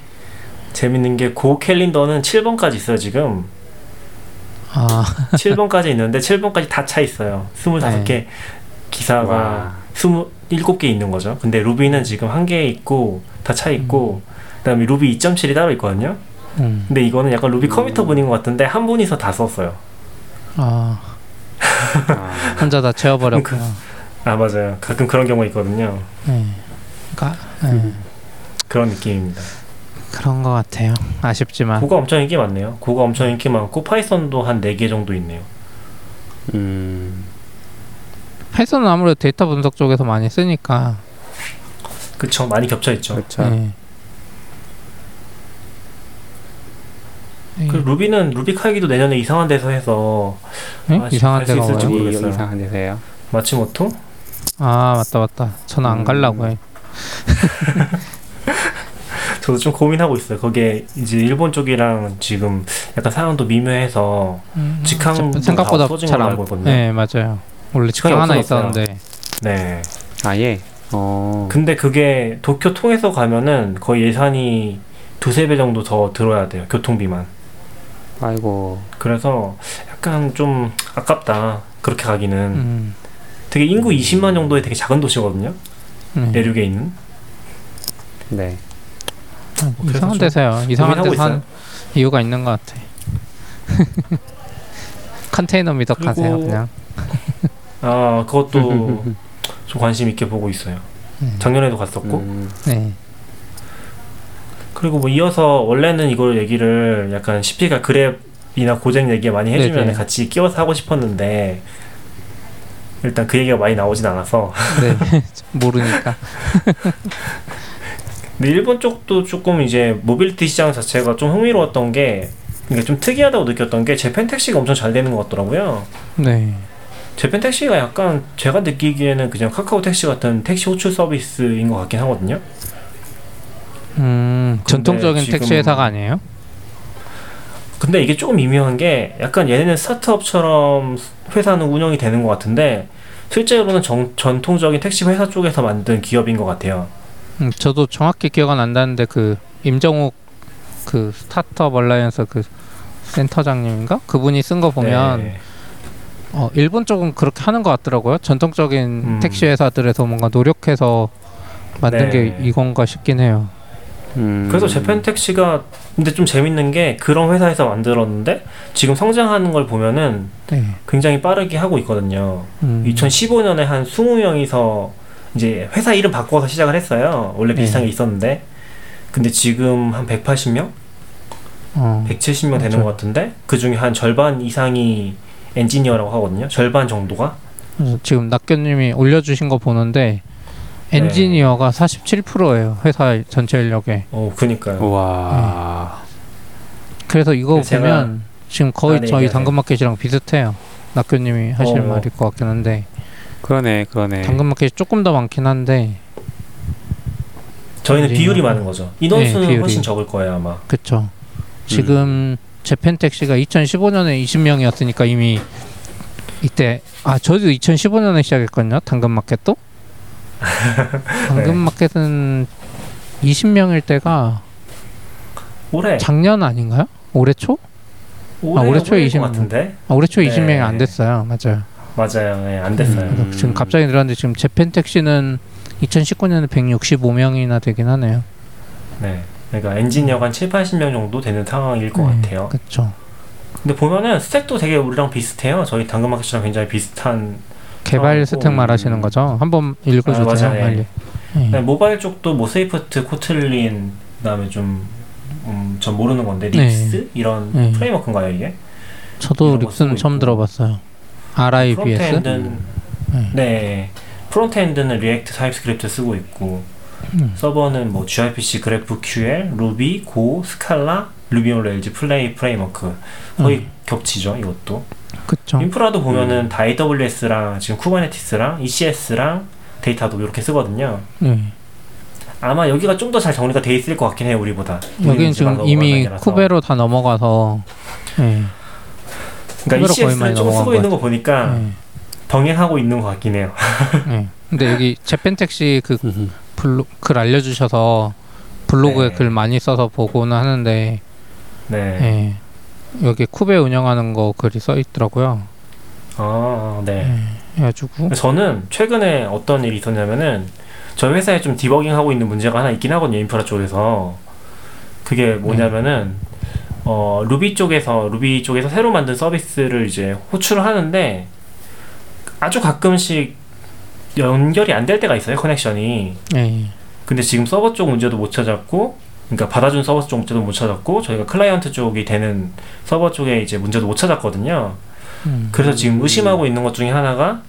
재밌는 게 고 캘린더는 7번까지 있어요 지금. 아 7번까지 있는데 7번까지 다 차 있어요. 25개 기사가 와. 27개 있는 거죠. 근데 루비는 지금 한 개 있고 다 차 있고 그다음에 루비 2.7이 따로 있거든요. 음. 근데 이거는 약간 Ruby committer 분인 것 같은데 한 분이서 다 썼어요. 아 아, 혼자 다 채워버렸구나 아 맞아요. 가끔 그런 경우 있거든요. 네. 그러니까 네. 그런 느낌입니다. 그런 것 같아요 아쉽지만 Go가 엄청 인기 많네요. Go가 엄청 인기 많고 Python도 한 4개 정도 있네요. 음, Python은 아무래도 데이터 분석 쪽에서 많이 쓰니까 그쵸 많이 겹쳐 있죠. 그렇죠. 네. 그 루비는 루비 칼기도 내년에 이상한 데서 해서 네? 아, 이상한 데가 있을지 모르겠어요. 이상한 데서요. 마치모토? 아 맞다 맞다 저는 안 음. 갈라고 해 저도 좀 고민하고 있어요. 거기에 이제 일본 쪽이랑 지금 약간 상황도 미묘해서 음, 직항도 저- 생각보다 다 없어진 잘 걸로 안 알고 있거든요. 네 맞아요 원래 직항이 직항 하나. 있었는데 네. 아예. 어, 근데 그게 도쿄 통해서 가면은 거의 예산이 두세 배 정도 더 들어야 돼요. 교통비만. 아이고. 그래서 약간 좀 아깝다. 그렇게 가기는. 음, 되게 인구 20만 정도의 되게 작은 도시거든요. 네. 내륙에 있는. 네. 아, 그래서 이상한 좀 데서요 이상한 데서 한. 이유가 있는 것 같아 컨테이너 미덕 하세요 그리고- 그냥 아, 그것도 좀 관심 있게 보고 있어요. 음. 작년에도 갔었고. 음, 네. 그리고 뭐 이어서 원래는 이걸 얘기를 약간 CP가 그랩이나 고쟁 얘기 많이 해주면 네네. 같이 끼워서 하고 싶었는데 일단 그 얘기가 많이 나오진 않아서 네. 모르니까 근데 일본 쪽도 조금 이제 모빌리티 시장 자체가 좀 흥미로웠던 게 이게 좀 특이하다고 느꼈던 게 재팬 택시가 엄청 잘 되는 것 같더라고요. 네. 재팬 택시가 약간 제가 느끼기에는 그냥 카카오 택시 같은 택시 호출 서비스인 것 같긴 하거든요. 음, 전통적인 택시 회사가 아니에요? 근데 이게 조금 미묘한 게 약간 얘네는 스타트업처럼 회사는 운영이 되는 것 같은데 실제로는 정, 전통적인 택시 회사 쪽에서 만든 기업인 것 같아요. 음, 저도 정확히 기억은 안 나는데 그 임정욱 그 Startup Alliance 그 센터장님인가 그분이 쓴 거 보면 네. 어, 일본 쪽은 그렇게 하는 것 같더라고요. 전통적인 음. 택시 회사들에서 뭔가 노력해서 만든 네. 게 이건가 싶긴 해요. 음. 그래서 Japan Taxi가 근데 좀 재밌는 게 그런 회사에서 만들었는데 지금 성장하는 걸 보면은 네. 굉장히 빠르게 하고 있거든요. 음. 2015년에 한 20명이서 이제 회사 이름 바꿔서 시작을 했어요. 원래 비슷한 네. 게 있었는데. 근데 지금 한 180명? 어. 170명 되는 맞아요. 것 같은데 그 중에 한 절반 이상이 엔지니어라고 하거든요. 절반 정도가. 지금 낙교님이 올려주신 거 보는데 네. 엔지니어가 47%예요 회사 전체 인력에. 어, 그니까요. 와. 그래서 이거 그래서 제가- 보면 지금 거의 아, 네, 저희. 당근마켓이랑 비슷해요. 낙교님이 하실 어. 말일 것 같긴 한데 그러네, 그러네. 당근마켓이 조금 더 많긴 한데 저희는. 비율이 많은 거죠. 인원수는 네, 비율이. 훨씬 적을 거예요, 아마. 그쵸. 지금 재팬택시가 2015년에 20명이었으니까 이미 이때 아 저도 2015년에 시작했거든요. 당근마켓도. 당근마켓은 20명일 때가 올해 작년 아닌가요? 올해 초? 올해 올해 초에 올해인 20것 같은데. 아, 올해 초 네. 20명이 안 됐어요. 맞아요. 맞아요. 네, 안 됐어요. 그래서 음. 지금 갑자기 늘었는데 지금 JapanTaxi는 2019년에 165명이나 되긴 하네요. 네. 그러니까 엔지니어가 한 7, 80명 정도 되는 상황일 것 네, 같아요. 그렇죠. 근데 보면은 스택도 되게 우리랑 비슷해요. 저희 당근마켓이랑 굉장히 비슷한 개발 어, 스택 음. 말하시는 거죠? 한번 읽어주세요. 아. 네. 네, 모바일 쪽도 뭐 Swift, Kotlin 그다음에 좀 음, 전 모르는 건데 네. RIBs 이런 네. framework인가요 이게? 저도 RIBs는 처음 있고. 들어봤어요. RIBS. frontend는 네. 네 frontend는 React, TypeScript 쓰고 있고 음. 서버는 뭐 gRPC, GraphQL, Ruby, Go, Scala, Ruby on Rails, Play Framework 거의 음. 겹치죠 이것도. 그쵸. 인프라도 보면은 다 AWS랑 지금 Kubernetes랑 ECS랑 데이터도 이렇게 쓰거든요. 네. 아마 여기가 좀 더 잘 정리가 돼 있을 것 같긴 해요 우리보다. 여기는 지금 이미. 쿠베로 다 넘어가서. 네. 그러니까 ECS를 좀 넘어간 쓰고 것 있는 거 보니까 네. 병행하고 있는 것 같긴 해요. 네. 근데 여기 재팬택시 그 음. 블로, 글 알려주셔서 블로그에 네. 글 많이 써서 보고는 하는데 네. 예. 여기 쿠베 운영하는 거 글이 써 있더라고요. 아, 네. 예. 해가지고 저는 최근에 어떤 일이 있었냐면은 저희 회사에 좀 디버깅 하고 있는 문제가 하나 있긴 하거든요 인프라 쪽에서 그게 뭐냐면은 어 루비 쪽에서 루비 쪽에서 새로 만든 서비스를 이제 호출을 하는데 아주 가끔씩 연결이 안 될 때가 있어요 connection이 예. 근데 지금 서버 쪽 문제도 못 찾았고 그러니까 받아준 서버 쪽 문제도 못 찾았고 저희가 클라이언트 쪽이 되는 서버 쪽에 이제 문제도 못 찾았거든요 음. 그래서 지금 의심하고 있는 것 중에 하나가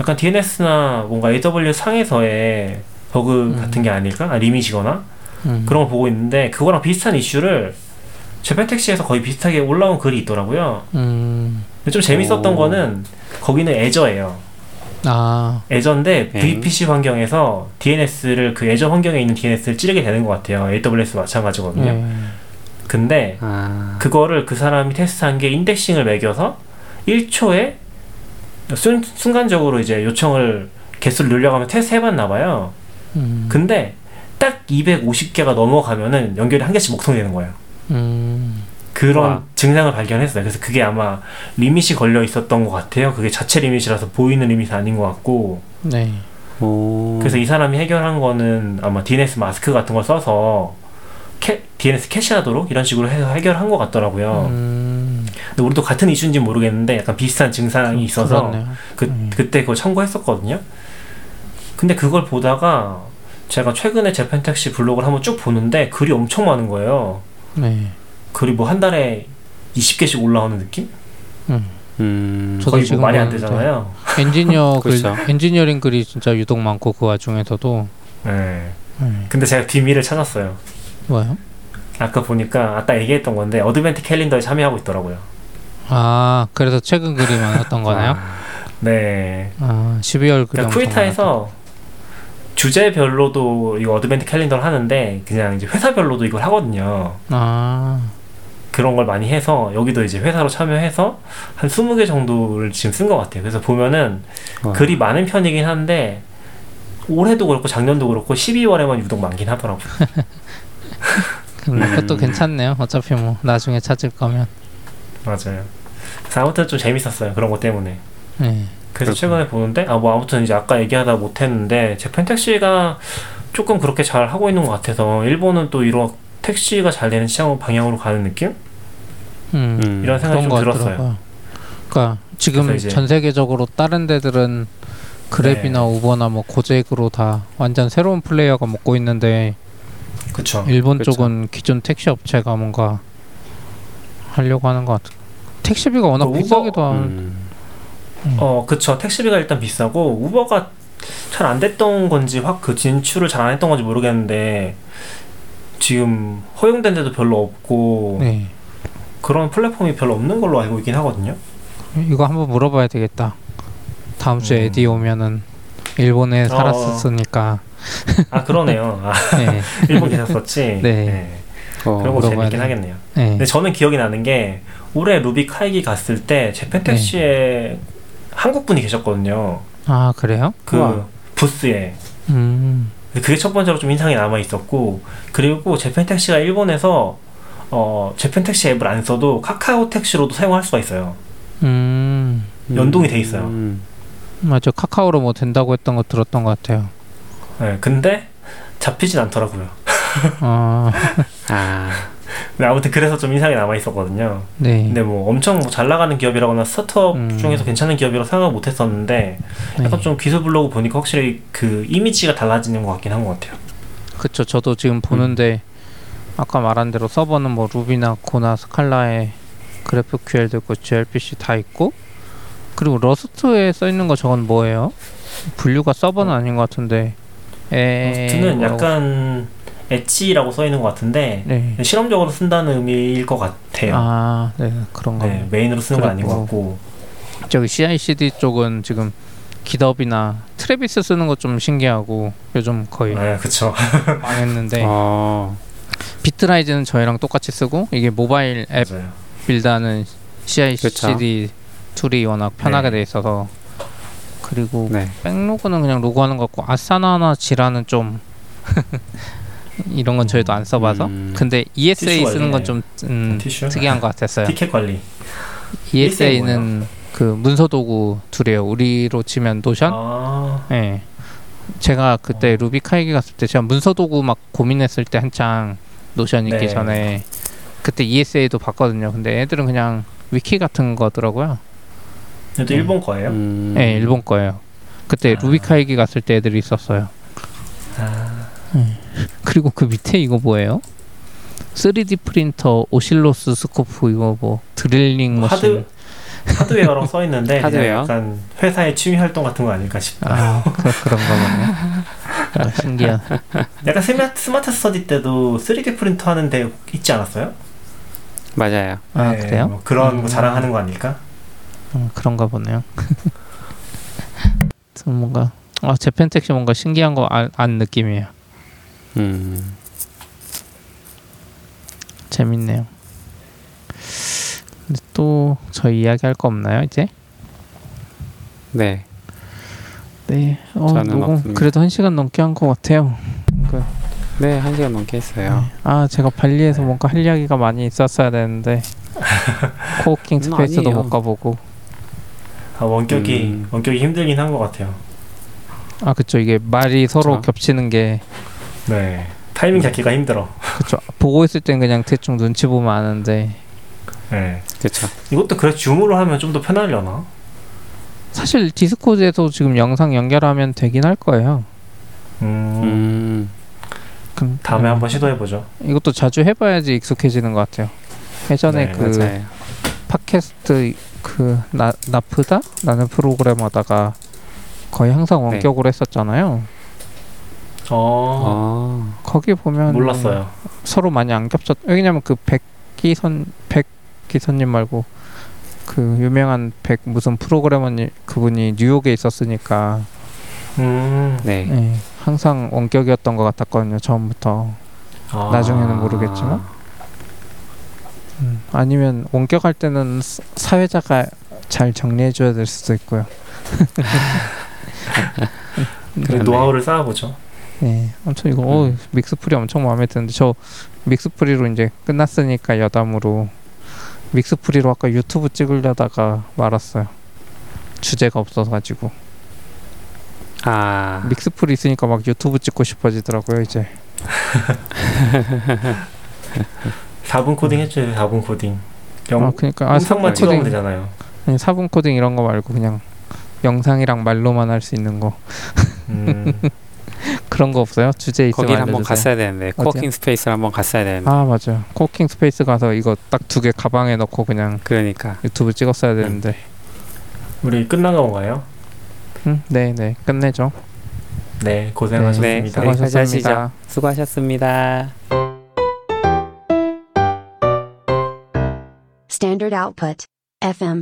약간 DNS나 뭔가 AWS 상에서의 버그 음. 같은 게 아닐까? 아, 리밋이거나 음. 그런 걸 보고 있는데 그거랑 비슷한 이슈를 재팬택 시에서 거의 비슷하게 올라온 글이 있더라고요. 음. 근데 좀 재밌었던 오. 거는 거기는 애저예요. 아. 애저인데 네. VPC 환경에서 DNS를 그 애저 환경에 있는 DNS를 찌르게 되는 것 같아요. AWS 마찬가지거든요. 예. 근데 아. 그거를 그 사람이 테스트한 게 indexing을 매겨서 1초에 순, 순간적으로 이제 요청을 개수를 늘려가면 테스트 해봤나 봐요. 음. 근데 딱 250개가 넘어가면은 연결이 한 개씩 먹통되는 거예요. 음. 그런 와. 증상을 발견했어요. 그래서 그게 아마 limit이 걸려 있었던 것 같아요. 그게 자체 limit이라서 보이는 limit이 아닌 것 같고. 네. 오. 그래서 이 사람이 해결한 거는 아마 dnsmasq 같은 걸 써서 캐, DNS 캐시하도록 이런 식으로 해서 해결한 것 같더라고요. 음. 근데 우리도 같은 이슈인지 는 모르겠는데 약간 비슷한 증상이 있어서 그렇네요. 그, 음. 그때 그거 청구했었거든요. 근데 그걸 보다가 제가 최근에 재팬택시 블로그를 한번 쭉 보는데 글이 엄청 많은 거예요. 네. 글이 뭐한 달에 20개씩 올라오는 느낌? 음. 음. 저도 거의 지금 뭐 말이 안. 되잖아요. 엔지니어 글, 그렇죠. 엔지니어링 글이 진짜 유독 많고 그 와중에서도 네. 네. 근데 제가 비밀을 찾았어요. 뭐요? 아까 보니까 아까 얘기했던 건데 Advent Calendar에 참여하고 있더라고요. 아 그래서 최근 글이 많았던 거네요. 네. 아 12월 글이 그러니까 Qiita에서 주제별로도 이거 Advent Calendar를 하는데 그냥 이제 회사별로도 이걸 하거든요. 아 그런 걸 많이 해서 여기도 이제 회사로 참여해서 한 20개 정도를 지금 쓴 것 같아요. 그래서 보면은 와. 글이 많은 편이긴 한데 올해도 그렇고 작년도 그렇고 12월에만 유독 많긴 하더라고요. 음, 그것도 음. 괜찮네요. 어차피 뭐 나중에 찾을 거면. 맞아요. 아무튼 좀 재밌었어요. 그런 것 때문에. 네. 그래서 그렇구나. 최근에 보는데 아 뭐 아무튼 이제 아까 얘기하다 못했는데 재팬 택시가 조금 그렇게 잘 하고 있는 것 같아서 일본은 또 이런 택시가 잘 되는 시장 방향으로 가는 느낌? 음. 음. 이런 생각이 좀거 들었어요. 같더라고요. 그러니까 지금 전 세계적으로 다른 데들은 그랩이나 네. 우버나 뭐 고잭으로 다 완전 새로운 플레이어가 먹고 있는데 그쵸. 일본 그쵸. 쪽은 기존 택시 업체가 뭔가 하려고 하는 것 같아. 택시비가 워낙 그 우버- 비싸기도 한. 음. 어 그쵸. 택시비가 일단 비싸고 우버가 잘 안 됐던 건지 확 그 진출을 잘 안 했던 건지 모르겠는데 지금 허용된 데도 별로 없고 네. 그런 플랫폼이 별로 없는 걸로 알고 있긴 하거든요. 이거 한번 물어봐야 되겠다. 다음 주에 음. 에디 오면은 일본에 살았었으니까. 아 그러네요. 아, 네. 일본 계셨었지. 네. 어, 그런 거 재밌긴 돼. 하겠네요. 네. 근데 저는 기억이 나는 게 올해 루비 카이기 갔을 때 재팬 택시에 한국 분이 계셨거든요. 아 그래요? 그 우와. 부스에. 음. 그게 첫 번째로 좀 인상이 남아 있었고 그리고 재팬 택시가 일본에서 어 재팬 택시 앱을 안 써도 카카오 택시로도 사용할 수가 있어요. 음. 연동이 돼 있어요. 음. 맞아 카카오로 뭐 된다고 했던 거 들었던 것 같아요. 네, 근데 잡히진 않더라고요. 아 아, 근데 아무튼 그래서 좀 인상이 남아 있었거든요. 네. 근데 뭐 엄청 뭐 잘 나가는 기업이라거나 스타트업 음. 중에서 괜찮은 기업이라고 생각을 못 했었는데 네. 약간 좀 기술 블로그 보니까 확실히 그 이미지가 달라지는 것 같긴 한 것 같아요. 그쵸 저도 지금 보는데 아까 말한 대로 서버는 뭐 루비나 고나 스칼라에 GraphQL도 있고 gRPC 다 있고 그리고 Rust에 써 있는 거 저건 뭐예요? 분류가 서버는 아닌 것 같은데 에 Rust는 약간 edge라고 써 있는 것 같은데 네. 실험적으로 쓴다는 의미일 것 같아요. 아, 네 그런가 네. 메인으로 쓰는 건 아닌 것 같고. 저기 CI/CD 쪽은 지금 GitHub이나 Travis 쓰는 거좀 신기하고 요즘 거의 네, 그쵸. 망했는데 어, Bitrise는 저희랑 똑같이 쓰고 이게 모바일 앱 맞아요. 빌드하는 CI/CD 툴이 워낙 편하게 네. 돼 있어서 그리고 네. Backlog는 그냥 로그하는 것 같고 Asana나 Jira는 좀 이런 건 저희도 안 써봐서 음. 근데 ESA 티슈 쓰는 건. 좀 음, 티슈? 특이한 것 같았어요. 티켓 관리. ESA는 그 문서 도구 툴이에요. 우리로 치면 Notion. 아, 예. 제가 그때 어. RubyKaigi 갔을 때 제가 문서 도구 막 고민했을 때 한창 Notion 있기 네. 전에 그때 ESA도 봤거든요. 근데 애들은 그냥 위키 같은 거더라고요. 이것도 음. 일본 거예요? 음. 예, 일본 거예요. 그때 아. RubyKaigi 갔을 때 애들이 있었어요. 아, 그리고 그 밑에 이거 뭐예요? 3D 프린터, 오실로스코프 이거 뭐 드릴링 뭐 머신. 하드 하드웨어라고 써 있는데 하드웨어? 약간 회사의 취미 활동 같은 거 아닐까 싶다. 아, 그, 그런가 보네. 아, 신기한. 약간 스마트, 스마트 스터디 때도 3D 프린터 하는데 있지 않았어요? 맞아요. 아, 네, 그래요? 뭐 그런 음. 거 자랑하는 거 아닐까? 음, 그런가 보네요. 좀 뭔가 아 JapanTaxi 뭔가 신기한 거 안 느낌이에요. 음. 재밌네요. 근데 또 저희 이야기할 거 없나요 이제? 네. 네. 어, 저는 녹음 없습니다. 그래도 한 시간 넘게 한 것 같아요. 그, 네, 한 시간 넘게 했어요. 아 제가 발리에서 뭔가 할 이야기가 많이 있었어야 되는데 코워킹 음, 스페이스도. 못 가보고 아, 원격이 음. 원격이 힘들긴 한 것 같아요. 아 그쵸 이게 말이 서로. 겹치는 게 네, 타이밍 잡기가 힘들어. 그쵸 보고 있을 땐 그냥 대충 눈치 보면 아는데 네, 그렇죠. 이것도 그래 줌으로 하면 좀 더 편하려나? 사실 디스코드에서 지금 영상 연결하면 되긴 할 거예요. 음, 음. 그럼, 다음에 음, 한번 시도해 보죠. 이것도 자주 해봐야지 익숙해지는 것 같아요. 예전에 네, 그 맞아요. 팟캐스트 그 나, 나프다 라는 프로그램 하다가 거의 항상 네. 원격으로 했었잖아요. 어, 어. 거기 보면 몰랐어요. 서로 많이 안 겹쳤. 왜냐면 그 백기선 백기선님 말고 그 유명한 백 무슨 프로그래머님 그분이 뉴욕에 있었으니까 음, 네. 예, 항상 원격이었던 것 같았거든요 처음부터. 아, 나중에는 모르겠지만. 음, 아니면 원격할 때는 사- 사회자가 잘 정리해줘야 될 수도 있고요. 그. 노하우를 쌓아보죠. 네, 아무튼 이거 어, 믹스프리 엄청 마음에 드는데 저 믹스프리로 이제 끝났으니까 여담으로 믹스프리로 아까 유튜브 찍으려다가 말았어요. 주제가 없어가지고 아 믹스프리 있으니까 막 유튜브 찍고 싶어지더라고요 이제. 4분 코딩 했죠. 4분 코딩. 영, 아 그러니까 아 음성만 4분 찍으면 코딩 되잖아요. 아니 4분 코딩 이런 거 말고 그냥 영상이랑 말로만 할 수 있는 거 음, 그런 거 없어요? 주제 있으면 거길 한번. 갔어야 되는데 co-working space를 한번 갔어야 되는데 아 맞아. co-working space 가서 이거 딱 두 개 가방에 넣고 그냥 그러니까 유튜브 찍었어야 되는데. 우리 끝난 건가요? 음, 네, 네. 끝내죠. 네, 네 고생하셨습니다. 하시죠 수고하셨습니다. 수고하셨습니다. Standard output. FM.